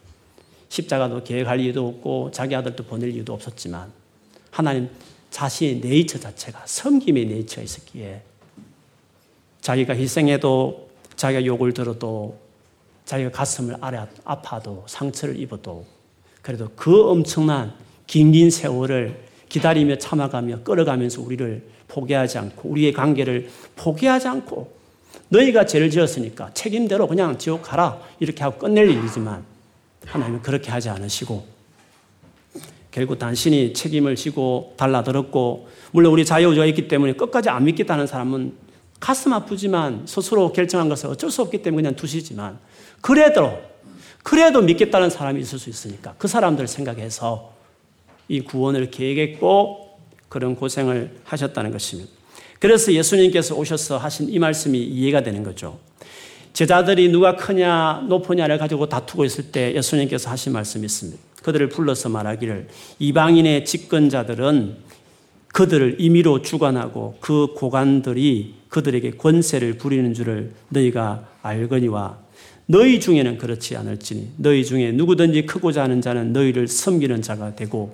십자가도 계획할 이유도 없고, 자기 아들도 보낼 이유도 없었지만, 하나님 자신의 네이처 자체가 섬김의 네이처가 있었기에, 자기가 희생해도, 자기가 욕을 들어도, 자기가 가슴을 아파도, 상처를 입어도, 그래도 그 엄청난 긴긴 세월을 기다리며 참아가며 끌어가면서 우리를 포기하지 않고 우리의 관계를 포기하지 않고 너희가 죄를 지었으니까 책임대로 그냥 지옥 가라 이렇게 하고 끝낼 일이지만 하나님은 그렇게 하지 않으시고 결국 당신이 책임을 지고 달라들었고 물론 우리 자유의지가 있기 때문에 끝까지 안 믿겠다는 사람은 가슴 아프지만 스스로 결정한 것을 어쩔 수 없기 때문에 그냥 두시지만 그래도 그래도 믿겠다는 사람이 있을 수 있으니까 그 사람들 생각해서 이 구원을 계획했고 그런 고생을 하셨다는 것입니다. 그래서 예수님께서 오셔서 하신 이 말씀이 이해가 되는 거죠. 제자들이 누가 크냐 높으냐를 가지고 다투고 있을 때 예수님께서 하신 말씀이 있습니다. 그들을 불러서 말하기를 이방인의 집권자들은 그들을 임의로 주관하고 그 고관들이 그들에게 권세를 부리는 줄을 너희가 알거니와 너희 중에는 그렇지 않을지니 너희 중에 누구든지 크고자 하는 자는 너희를 섬기는 자가 되고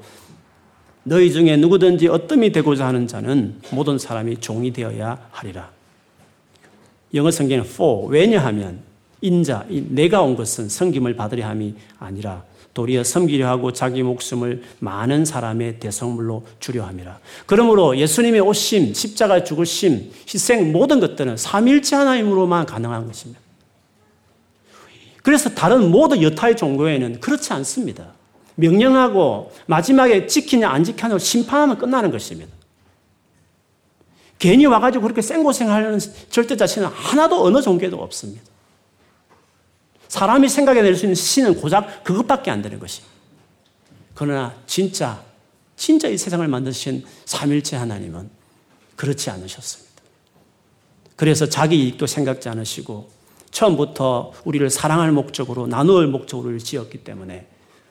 너희 중에 누구든지 어뜸이 되고자 하는 자는 모든 사람이 종이 되어야 하리라. 영어 성경은 for 왜냐하면 인자 내가 온 것은 섬김을 받으려 함이 아니라 도리어 섬기려 하고 자기 목숨을 많은 사람의 대성물로 주려 함이라. 그러므로 예수님의 오심, 십자가 죽으심, 희생 모든 것들은 삼일체 하나님으로만 가능한 것입니다. 그래서 다른 모든 여타의 종교에는 그렇지 않습니다. 명령하고 마지막에 지키냐 안 지키냐 심판하면 끝나는 것입니다. 괜히 와가지고 그렇게 생고생하는 절대 자 신은 하나도 어느 종교에도 없습니다. 사람이 생각해낼 수 있는 신은 고작 그것밖에 안 되는 것입니다. 그러나 진짜, 진짜 이 세상을 만드신 삼일체 하나님은 그렇지 않으셨습니다. 그래서 자기 이익도 생각지 않으시고 처음부터 우리를 사랑할 목적으로 나누을 목적으로 지었기 때문에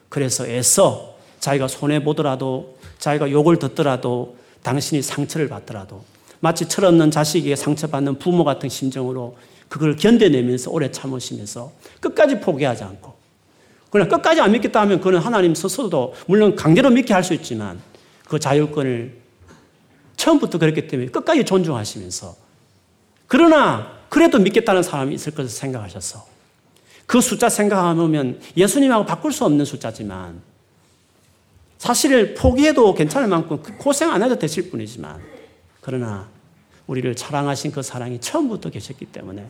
그래서 애써 자기가 손해보더라도 자기가 욕을 듣더라도 당신이 상처를 받더라도 마치 철없는 자식에게 상처받는 부모 같은 심정으로 그걸 견뎌내면서 오래 참으시면서 끝까지 포기하지 않고. 그러나 끝까지 안 믿겠다 하면 그는 하나님 스스로도 물론 강제로 믿게 할 수 있지만 그 자율권을 처음부터 그랬기 때문에 끝까지 존중하시면서 그러나 그래도 믿겠다는 사람이 있을 것을 생각하셔서 그 숫자 생각하면 예수님하고 바꿀 수 없는 숫자지만 사실 포기해도 괜찮을 만큼 고생 안 해도 되실 뿐이지만 그러나 우리를 사랑하신 그 사랑이 처음부터 계셨기 때문에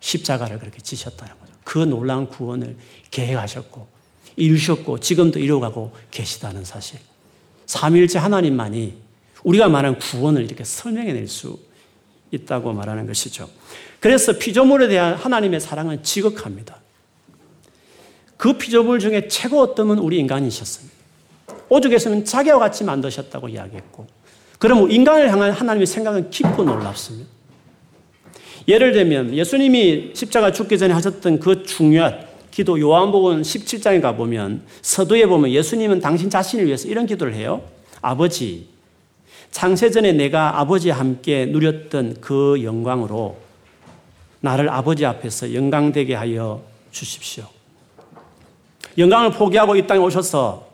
십자가를 그렇게 지셨다는 거죠. 그 놀라운 구원을 계획하셨고 이루셨고 지금도 이루어가고 계시다는 사실. 삼일째 하나님만이 우리가 말하는 구원을 이렇게 설명해낼 수 있다고 말하는 것이죠. 그래서 피조물에 대한 하나님의 사랑은 지극합니다. 그 피조물 중에 최고 어떤 우리 인간이셨습니다. 오죽에서는 자기와 같이 만드셨다고 이야기했고, 그럼 인간을 향한 하나님의 생각은 깊고 놀랍습니다. 예를 들면 예수님이 십자가 죽기 전에 하셨던 그 중요한 기도 요한복음 17장에 가보면 서두에 보면 예수님은 당신 자신을 위해서 이런 기도를 해요. 아버지, 창세전에 내가 아버지와 함께 누렸던 그 영광으로 나를 아버지 앞에서 영광되게 하여 주십시오. 영광을 포기하고 이 땅에 오셔서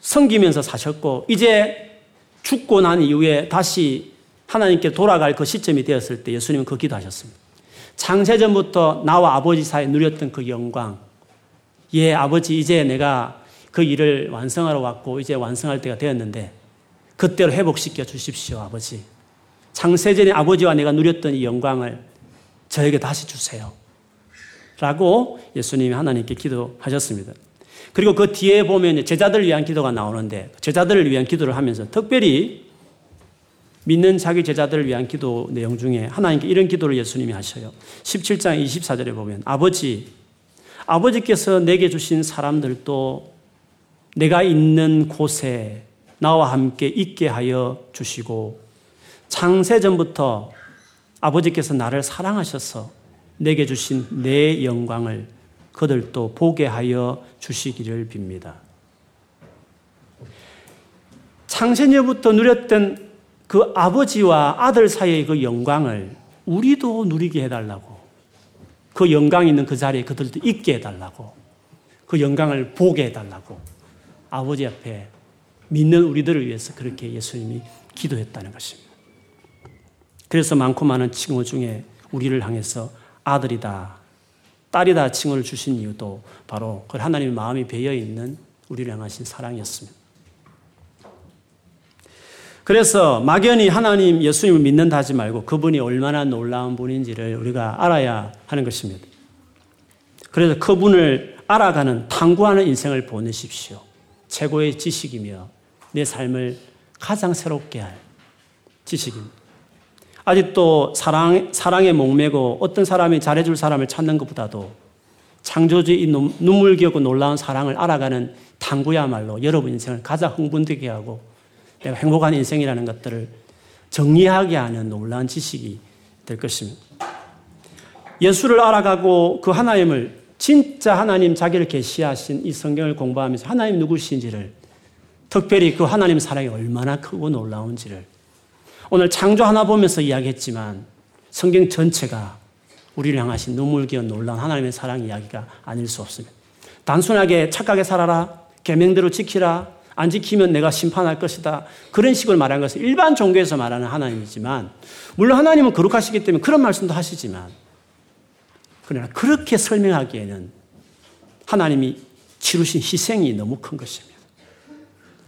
섬기면서 사셨고, 이제 죽고 난 이후에 다시 하나님께 돌아갈 그 시점이 되었을 때 예수님은 그 기도하셨습니다. 창세전부터 나와 아버지 사이에 누렸던 그 영광. 예, 아버지, 이제 내가 그 일을 완성하러 왔고, 이제 완성할 때가 되었는데, 그때로 회복시켜 주십시오, 아버지. 창세전에 아버지와 내가 누렸던 이 영광을 저에게 다시 주세요. 라고 예수님이 하나님께 기도하셨습니다. 그리고 그 뒤에 보면 제자들을 위한 기도가 나오는데 제자들을 위한 기도를 하면서 특별히 믿는 자기 제자들을 위한 기도 내용 중에 하나님께 이런 기도를 예수님이 하셔요. 17장 24절에 보면 아버지 아버지께서 내게 주신 사람들도 내가 있는 곳에 나와 함께 있게 하여 주시고 창세전부터 아버지께서 나를 사랑하셔서 내게 주신 내 영광을 그들도 보게 하여 주시기를 빕니다. 창세년부터 누렸던 그 아버지와 아들 사이의 그 영광을 우리도 누리게 해달라고. 그 영광 있는 그 자리에 그들도 있게 해달라고. 그 영광을 보게 해달라고. 아버지 앞에 믿는 우리들을 위해서 그렇게 예수님이 기도했다는 것입니다. 그래서 많고 많은 칭호 중에 우리를 향해서 아들이다, 딸이다 칭호를 주신 이유도 바로 그 하나님의 마음이 배어 있는 우리를 향하신 사랑이었습니다. 그래서 막연히 하나님 예수님을 믿는다 하지 말고 그분이 얼마나 놀라운 분인지를 우리가 알아야 하는 것입니다. 그래서 그분을 알아가는 탐구하는 인생을 보내십시오. 최고의 지식이며 내 삶을 가장 새롭게 할 지식입니다. 아직도 사랑, 사랑에 목매고 어떤 사람이 잘해줄 사람을 찾는 것보다도 창조주의 눈물겨고 놀라운 사랑을 알아가는 탐구야말로 여러분 인생을 가장 흥분되게 하고 내가 행복한 인생이라는 것들을 정리하게 하는 놀라운 지식이 될 것입니다. 예수를 알아가고 그 하나님을 진짜 하나님 자기를 계시하신 이 성경을 공부하면서 하나님 누구신지를 특별히 그 하나님 사랑이 얼마나 크고 놀라운지를 오늘 창조 하나 보면서 이야기했지만 성경 전체가 우리를 향하신 눈물기운 놀라운 하나님의 사랑 이야기가 아닐 수 없습니다. 단순하게 착하게 살아라, 계명대로 지키라, 안 지키면 내가 심판할 것이다. 그런 식으로 말하는 것은 일반 종교에서 말하는 하나님이지만, 물론 하나님은 거룩하시기 때문에 그런 말씀도 하시지만, 그러나 그렇게 설명하기에는 하나님이 치르신 희생이 너무 큰 것입니다.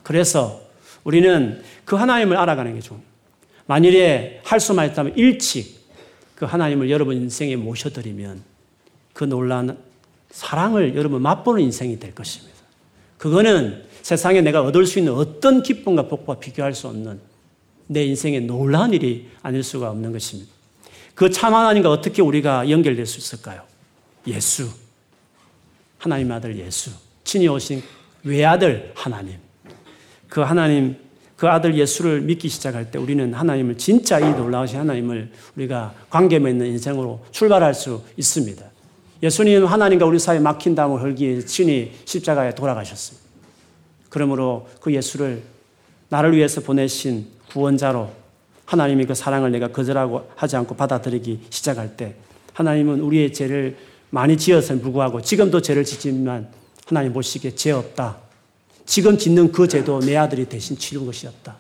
그래서 우리는 그 하나님을 알아가는 게 좋습니다. 만일에 할 수만 있다면 일찍 그 하나님을 여러분 인생에 모셔드리면 그 놀라운 사랑을 여러분 맛보는 인생이 될 것입니다. 그거는 세상에 내가 얻을 수 있는 어떤 기쁨과 복과 비교할 수 없는 내 인생의 놀라운 일이 아닐 수가 없는 것입니다. 그 참 하나님과 어떻게 우리가 연결될 수 있을까요? 예수. 하나님 아들 예수. 친히 오신 외아들 하나님. 그 하나님, 그 아들 예수를 믿기 시작할 때 우리는 하나님을 진짜 이 놀라우신 하나님을 우리가 관계 맺는 인생으로 출발할 수 있습니다. 예수님은 하나님과 우리 사이에 막힌 담을 헐기 친히 십자가에 돌아가셨습니다. 그러므로 그 예수를 나를 위해서 보내신 구원자로 하나님이 그 사랑을 내가 거절하고 하지 않고 받아들이기 시작할 때 하나님은 우리의 죄를 많이 지어서 불구하고 지금도 죄를 짓지만 하나님 보시기에 죄 없다. 지금 짓는 그 죄도 내 아들이 대신 치른 것이었다.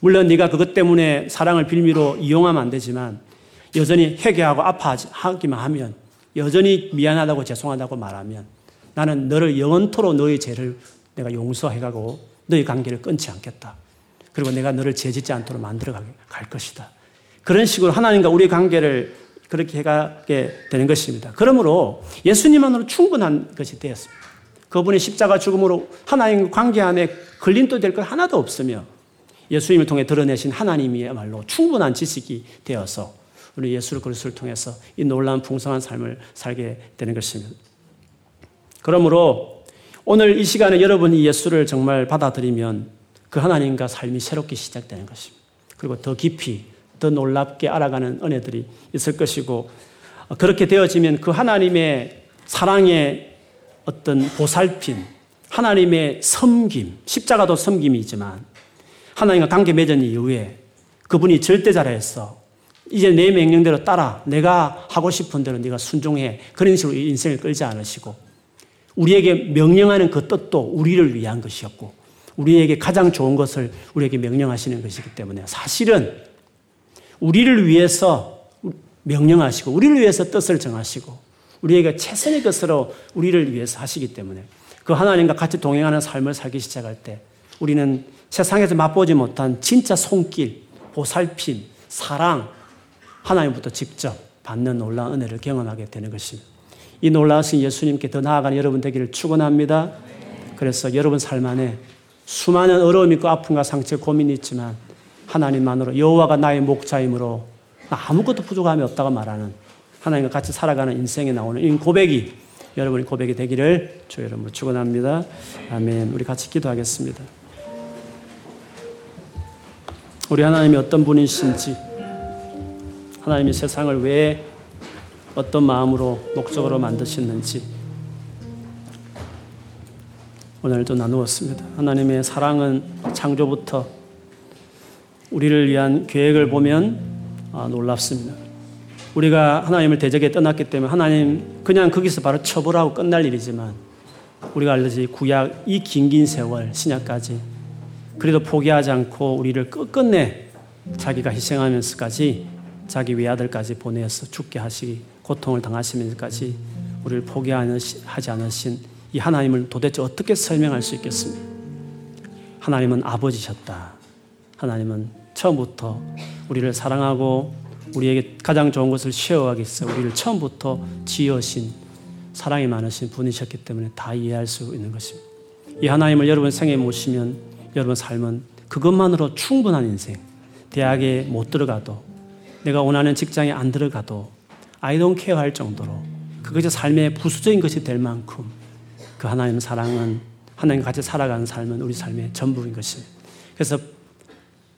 물론 네가 그것 때문에 사랑을 빌미로 이용하면 안 되지만 여전히 회개하고 아파하기만 하면 여전히 미안하다고 죄송하다고 말하면 나는 너를 영원토록 너의 죄를 내가 용서해가고 너의 관계를 끊지 않겠다. 그리고 내가 너를 죄짓지 않도록 만들어 갈 것이다. 그런 식으로 하나님과 우리의 관계를 그렇게 해가게 되는 것입니다. 그러므로 예수님만으로 충분한 것이 되었습니다. 그분의 십자가 죽음으로 하나님 관계 안에 걸림도 될 것 하나도 없으며 예수님을 통해 드러내신 하나님이야말로 충분한 지식이 되어서 우리 예수 그리스도를 통해서 이 놀라운 풍성한 삶을 살게 되는 것입니다. 그러므로 오늘 이 시간에 여러분이 예수를 정말 받아들이면 그 하나님과 삶이 새롭게 시작되는 것입니다. 그리고 더 깊이, 더 놀랍게 알아가는 은혜들이 있을 것이고, 그렇게 되어지면 그 하나님의 사랑의 어떤 보살핌, 하나님의 섬김, 십자가도 섬김이지만, 하나님과 관계 맺은 이후에 그분이 절대자라서 이제 내 명령대로 따라 내가 하고 싶은 대로 네가 순종해. 그런 식으로 인생을 끌지 않으시고 우리에게 명령하는 그 뜻도 우리를 위한 것이었고 우리에게 가장 좋은 것을 우리에게 명령하시는 것이기 때문에 사실은 우리를 위해서 명령하시고 우리를 위해서 뜻을 정하시고 우리에게 최선의 것으로 우리를 위해서 하시기 때문에 그 하나님과 같이 동행하는 삶을 살기 시작할 때 우리는 세상에서 맛보지 못한 진짜 손길, 보살핌, 사랑 하나님부터 직접 받는 놀라운 은혜를 경험하게 되는 것입니다. 이 놀라우신 예수님께 더 나아가는 여러분 되기를 축원합니다. 그래서 여러분 삶 안에 수많은 어려움 있고 아픔과 상처, 고민이 있지만 하나님만으로 여호와가 나의 목자이므로 아무것도 부족함이 없다고 말하는 하나님과 같이 살아가는 인생에 나오는 이 고백이 여러분의 고백이 되기를 주 여러분으로 축원합니다. 아멘. 우리 같이 기도하겠습니다. 우리 하나님이 어떤 분이신지 하나님이 세상을 왜 어떤 마음으로 목적으로 만드셨는지 오늘도 나누었습니다. 하나님의 사랑은 창조부터 우리를 위한 계획을 보면 아, 놀랍습니다. 우리가 하나님을 대적에 떠났기 때문에 하나님 그냥 거기서 바로 처벌하고 끝날 일이지만 우리가 알듯이 구약 이 긴 긴 세월 신약까지 그래도 포기하지 않고 우리를 끝끝내 자기가 희생하면서까지 자기 외아들까지 보내서 죽게 하시기 고통을 당하시면서까지 우리를 포기하지 않으신 이 하나님을 도대체 어떻게 설명할 수 있겠습니까? 하나님은 아버지셨다. 하나님은 처음부터 우리를 사랑하고 우리에게 가장 좋은 것을 위해서 우리를 처음부터 지으신 사랑이 많으신 분이셨기 때문에 다 이해할 수 있는 것입니다. 이 하나님을 여러분 생에 모시면 여러분 삶은 그것만으로 충분한 인생. 대학에 못 들어가도 내가 원하는 직장에 안 들어가도 I don't care 할 정도로 그것이 삶의 부수적인 것이 될 만큼 그 하나님 사랑은 하나님 같이 살아가는 삶은 우리 삶의 전부인 것입니다. 그래서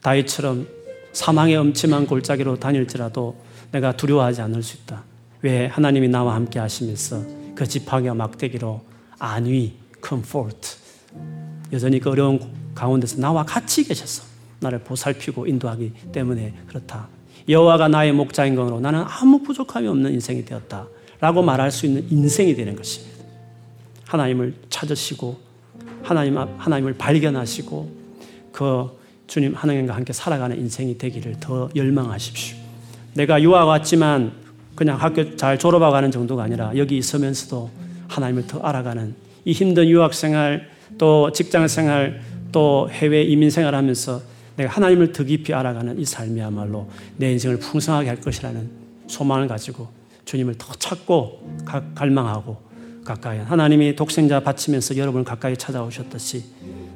다윗처럼 사망의 엄침한 골짜기로 다닐지라도 내가 두려워하지 않을 수 있다. 왜 하나님이 나와 함께 하시면서 그 지팡이와 막대기로 안위, comfort 여전히 그 어려운 가운데서 나와 같이 계셔서 나를 보살피고 인도하기 때문에 그렇다. 여호와가 나의 목자인 것으로 나는 아무 부족함이 없는 인생이 되었다. 라고 말할 수 있는 인생이 되는 것입니다. 하나님을 찾으시고 하나님 하나님을 발견하시고 그 주님 하나님과 함께 살아가는 인생이 되기를 더 열망하십시오. 내가 유학 왔지만 그냥 학교 잘 졸업하고 가는 정도가 아니라 여기 있으면서도 하나님을 더 알아가는 이 힘든 유학 생활 또 직장 생활 또 해외 이민 생활 하면서 내가 하나님을 더 깊이 알아가는 이 삶이야말로 내 인생을 풍성하게 할 것이라는 소망을 가지고 주님을 더 찾고 갈망하고 가까이 하나님이 독생자 바치면서 여러분을 가까이 찾아오셨듯이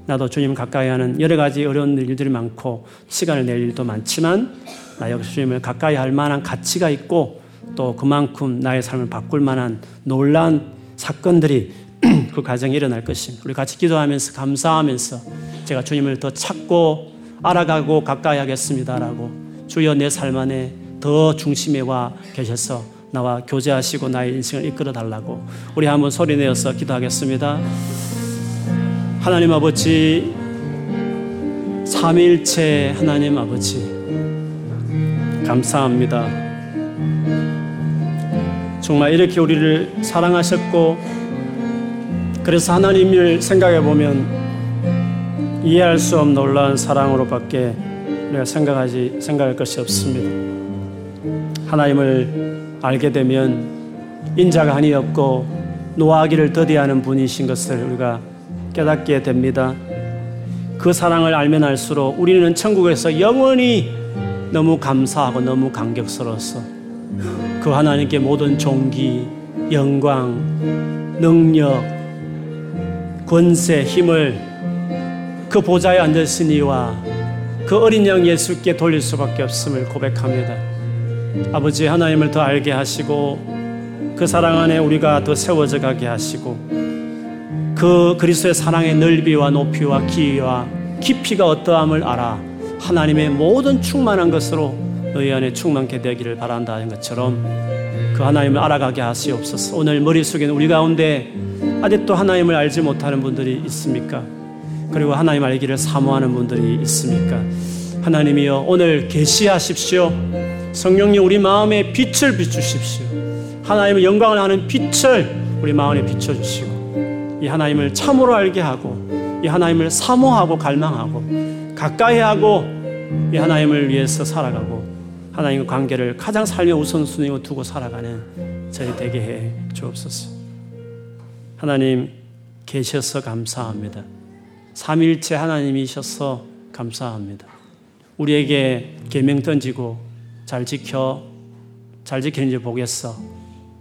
나도 주님 가까이 하는 여러 가지 어려운 일들이 많고 시간을 낼 일도 많지만 나 역시 주님을 가까이 할 만한 가치가 있고 또 그만큼 나의 삶을 바꿀 만한 놀라운 사건들이 그 과정에 일어날 것입니다. 우리 같이 기도하면서 감사하면서 제가 주님을 더 찾고 알아가고 가까이 하겠습니다라고 주여 내 삶 안에 더 중심에 와 계셔서 나와 교제하시고 나의 인생을 이끌어 달라고 우리 한번 소리 내어서 기도하겠습니다. 하나님 아버지 삼일체 하나님 아버지 감사합니다. 정말 이렇게 우리를 사랑하셨고 그래서 하나님을 생각해 보면 이해할 수 없는 놀라운 사랑으로밖에 우리가 생각하지 생각할 것이 없습니다. 하나님을 알게 되면 인자가 한이 없고 노하기를 더디하는 분이신 것을 우리가 깨닫게 됩니다. 그 사랑을 알면 알수록 우리는 천국에서 영원히 너무 감사하고 너무 감격스러워서 그 하나님께 모든 종기, 영광, 능력, 권세, 힘을 그 보좌에 앉으시니와 그 어린 양 예수께 돌릴 수밖에 없음을 고백합니다. 아버지 하나님을 더 알게 하시고 그 사랑 안에 우리가 더 세워져 가게 하시고 그 그리스도의 사랑의 넓이와 높이와 길이와 깊이가 어떠함을 알아 하나님의 모든 충만한 것으로 너희 안에 충만케 되기를 바란다는 것처럼 그 하나님을 알아가게 하시옵소서. 오늘 머릿속에는 우리 가운데 아직도 하나님을 알지 못하는 분들이 있습니까? 그리고 하나님 알기를 사모하는 분들이 있습니까? 하나님이여 오늘 계시하십시오. 성령님 우리 마음에 빛을 비추십시오. 하나님의 영광을 하는 빛을 우리 마음에 비춰 주시고 이 하나님을 참으로 알게 하고 이 하나님을 사모하고 갈망하고 가까이 하고 이 하나님을 위해서 살아가고 하나님과 관계를 가장 삶의 우선순위로 두고 살아가는 저희 되게 해 주옵소서. 하나님 계셔서 감사합니다. 삼일체 하나님이셔서 감사합니다. 우리에게 계명 던지고 잘 지켜 잘 지키는지 보겠어.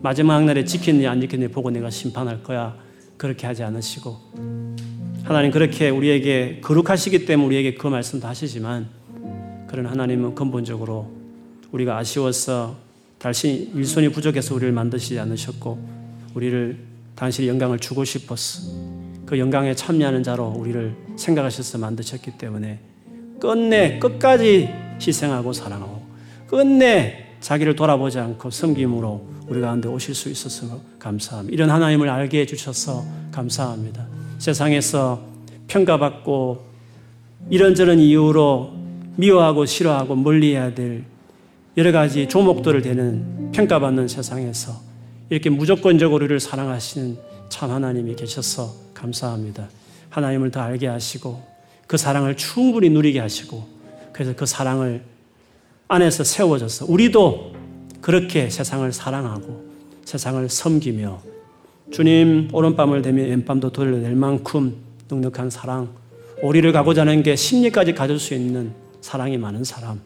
마지막 날에 지켰니 안 지켰니 보고 내가 심판할 거야. 그렇게 하지 않으시고 하나님 그렇게 우리에게 거룩하시기 때문에 우리에게 그 말씀도 하시지만 그런 하나님은 근본적으로 우리가 아쉬워서 달신 일손이 부족해서 우리를 만드시지 않으셨고 우리를 당신의 영광을 주고 싶었어. 그 영광에 참여하는 자로 우리를 생각하셔서 만드셨기 때문에 끝내 끝까지 희생하고 사랑하고 끝내 자기를 돌아보지 않고 섬김으로 우리 가운데 오실 수 있어서 감사합니다. 이런 하나님을 알게 해주셔서 감사합니다. 세상에서 평가받고 이런저런 이유로 미워하고 싫어하고 멀리해야 될 여러 가지 조목들을 되는 평가받는 세상에서 이렇게 무조건적으로 우리를 사랑하시는 참 하나님이 계셔서 감사합니다. 하나님을 더 알게 하시고 그 사랑을 충분히 누리게 하시고 그래서 그 사랑을 안에서 세워져서 우리도 그렇게 세상을 사랑하고 세상을 섬기며 주님 오른밤을 되면 왼밤도 돌려낼 만큼 넉넉한 사랑 오리를 가고자 하는 게 심리까지 가질 수 있는 사랑이 많은 사람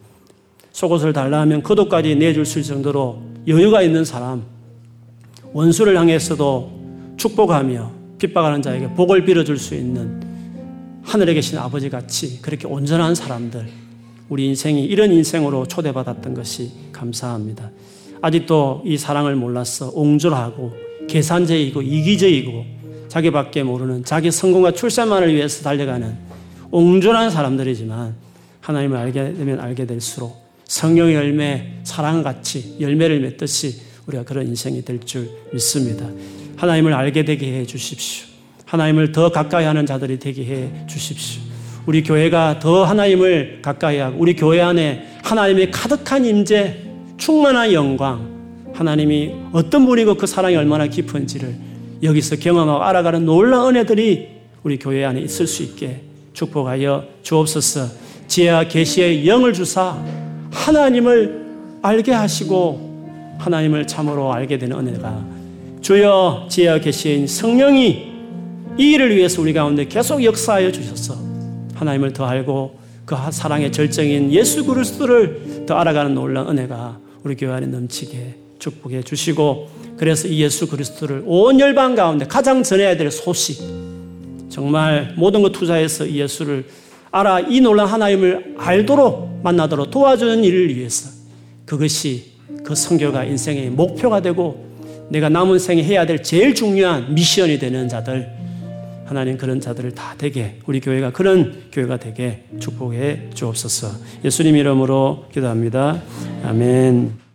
속옷을 달라 하면 그도까지 내줄 수 있을 정도로 여유가 있는 사람 원수를 향해서도 축복하며 핍박하는 자에게 복을 빌어줄 수 있는 하늘에 계신 아버지 같이 그렇게 온전한 사람들 우리 인생이 이런 인생으로 초대받았던 것이 감사합니다. 아직도 이 사랑을 몰라서 옹졸하고 계산제이고 이기적이고 자기밖에 모르는 자기 성공과 출세만을 위해서 달려가는 옹졸한 사람들이지만 하나님을 알게 되면 알게 될수록 성령의 열매, 사랑같이 열매를 맺듯이 우리가 그런 인생이 될 줄 믿습니다. 하나님을 알게 되게 해 주십시오. 하나님을 더 가까이 하는 자들이 되게 해 주십시오. 우리 교회가 더 하나님을 가까이 하고 우리 교회 안에 하나님의 가득한 임재, 충만한 영광, 하나님이 어떤 분이고 그 사랑이 얼마나 깊은지를 여기서 경험하고 알아가는 놀라운 은혜들이 우리 교회 안에 있을 수 있게 축복하여 주옵소서. 지혜와 계시의 영을 주사 하나님을 알게 하시고 하나님을 참으로 알게 되는 은혜가 주여 지혜와 계시인 성령이 이 일을 위해서 우리 가운데 계속 역사하여 주셔서 하나님을 더 알고 그 사랑의 절정인 예수 그리스도를 더 알아가는 놀라운 은혜가 우리 교회 안에 넘치게 축복해 주시고 그래서 이 예수 그리스도를 온 열방 가운데 가장 전해야 될 소식 정말 모든 것 투자해서 이 예수를 알아 이 놀란 하나님을 알도록 만나도록 도와주는 일을 위해서 그것이 그 성교가 인생의 목표가 되고 내가 남은 생에 해야 될 제일 중요한 미션이 되는 자들 하나님 그런 자들을 다 되게 우리 교회가 그런 교회가 되게 축복해 주옵소서 예수님 이름으로 기도합니다. 아멘.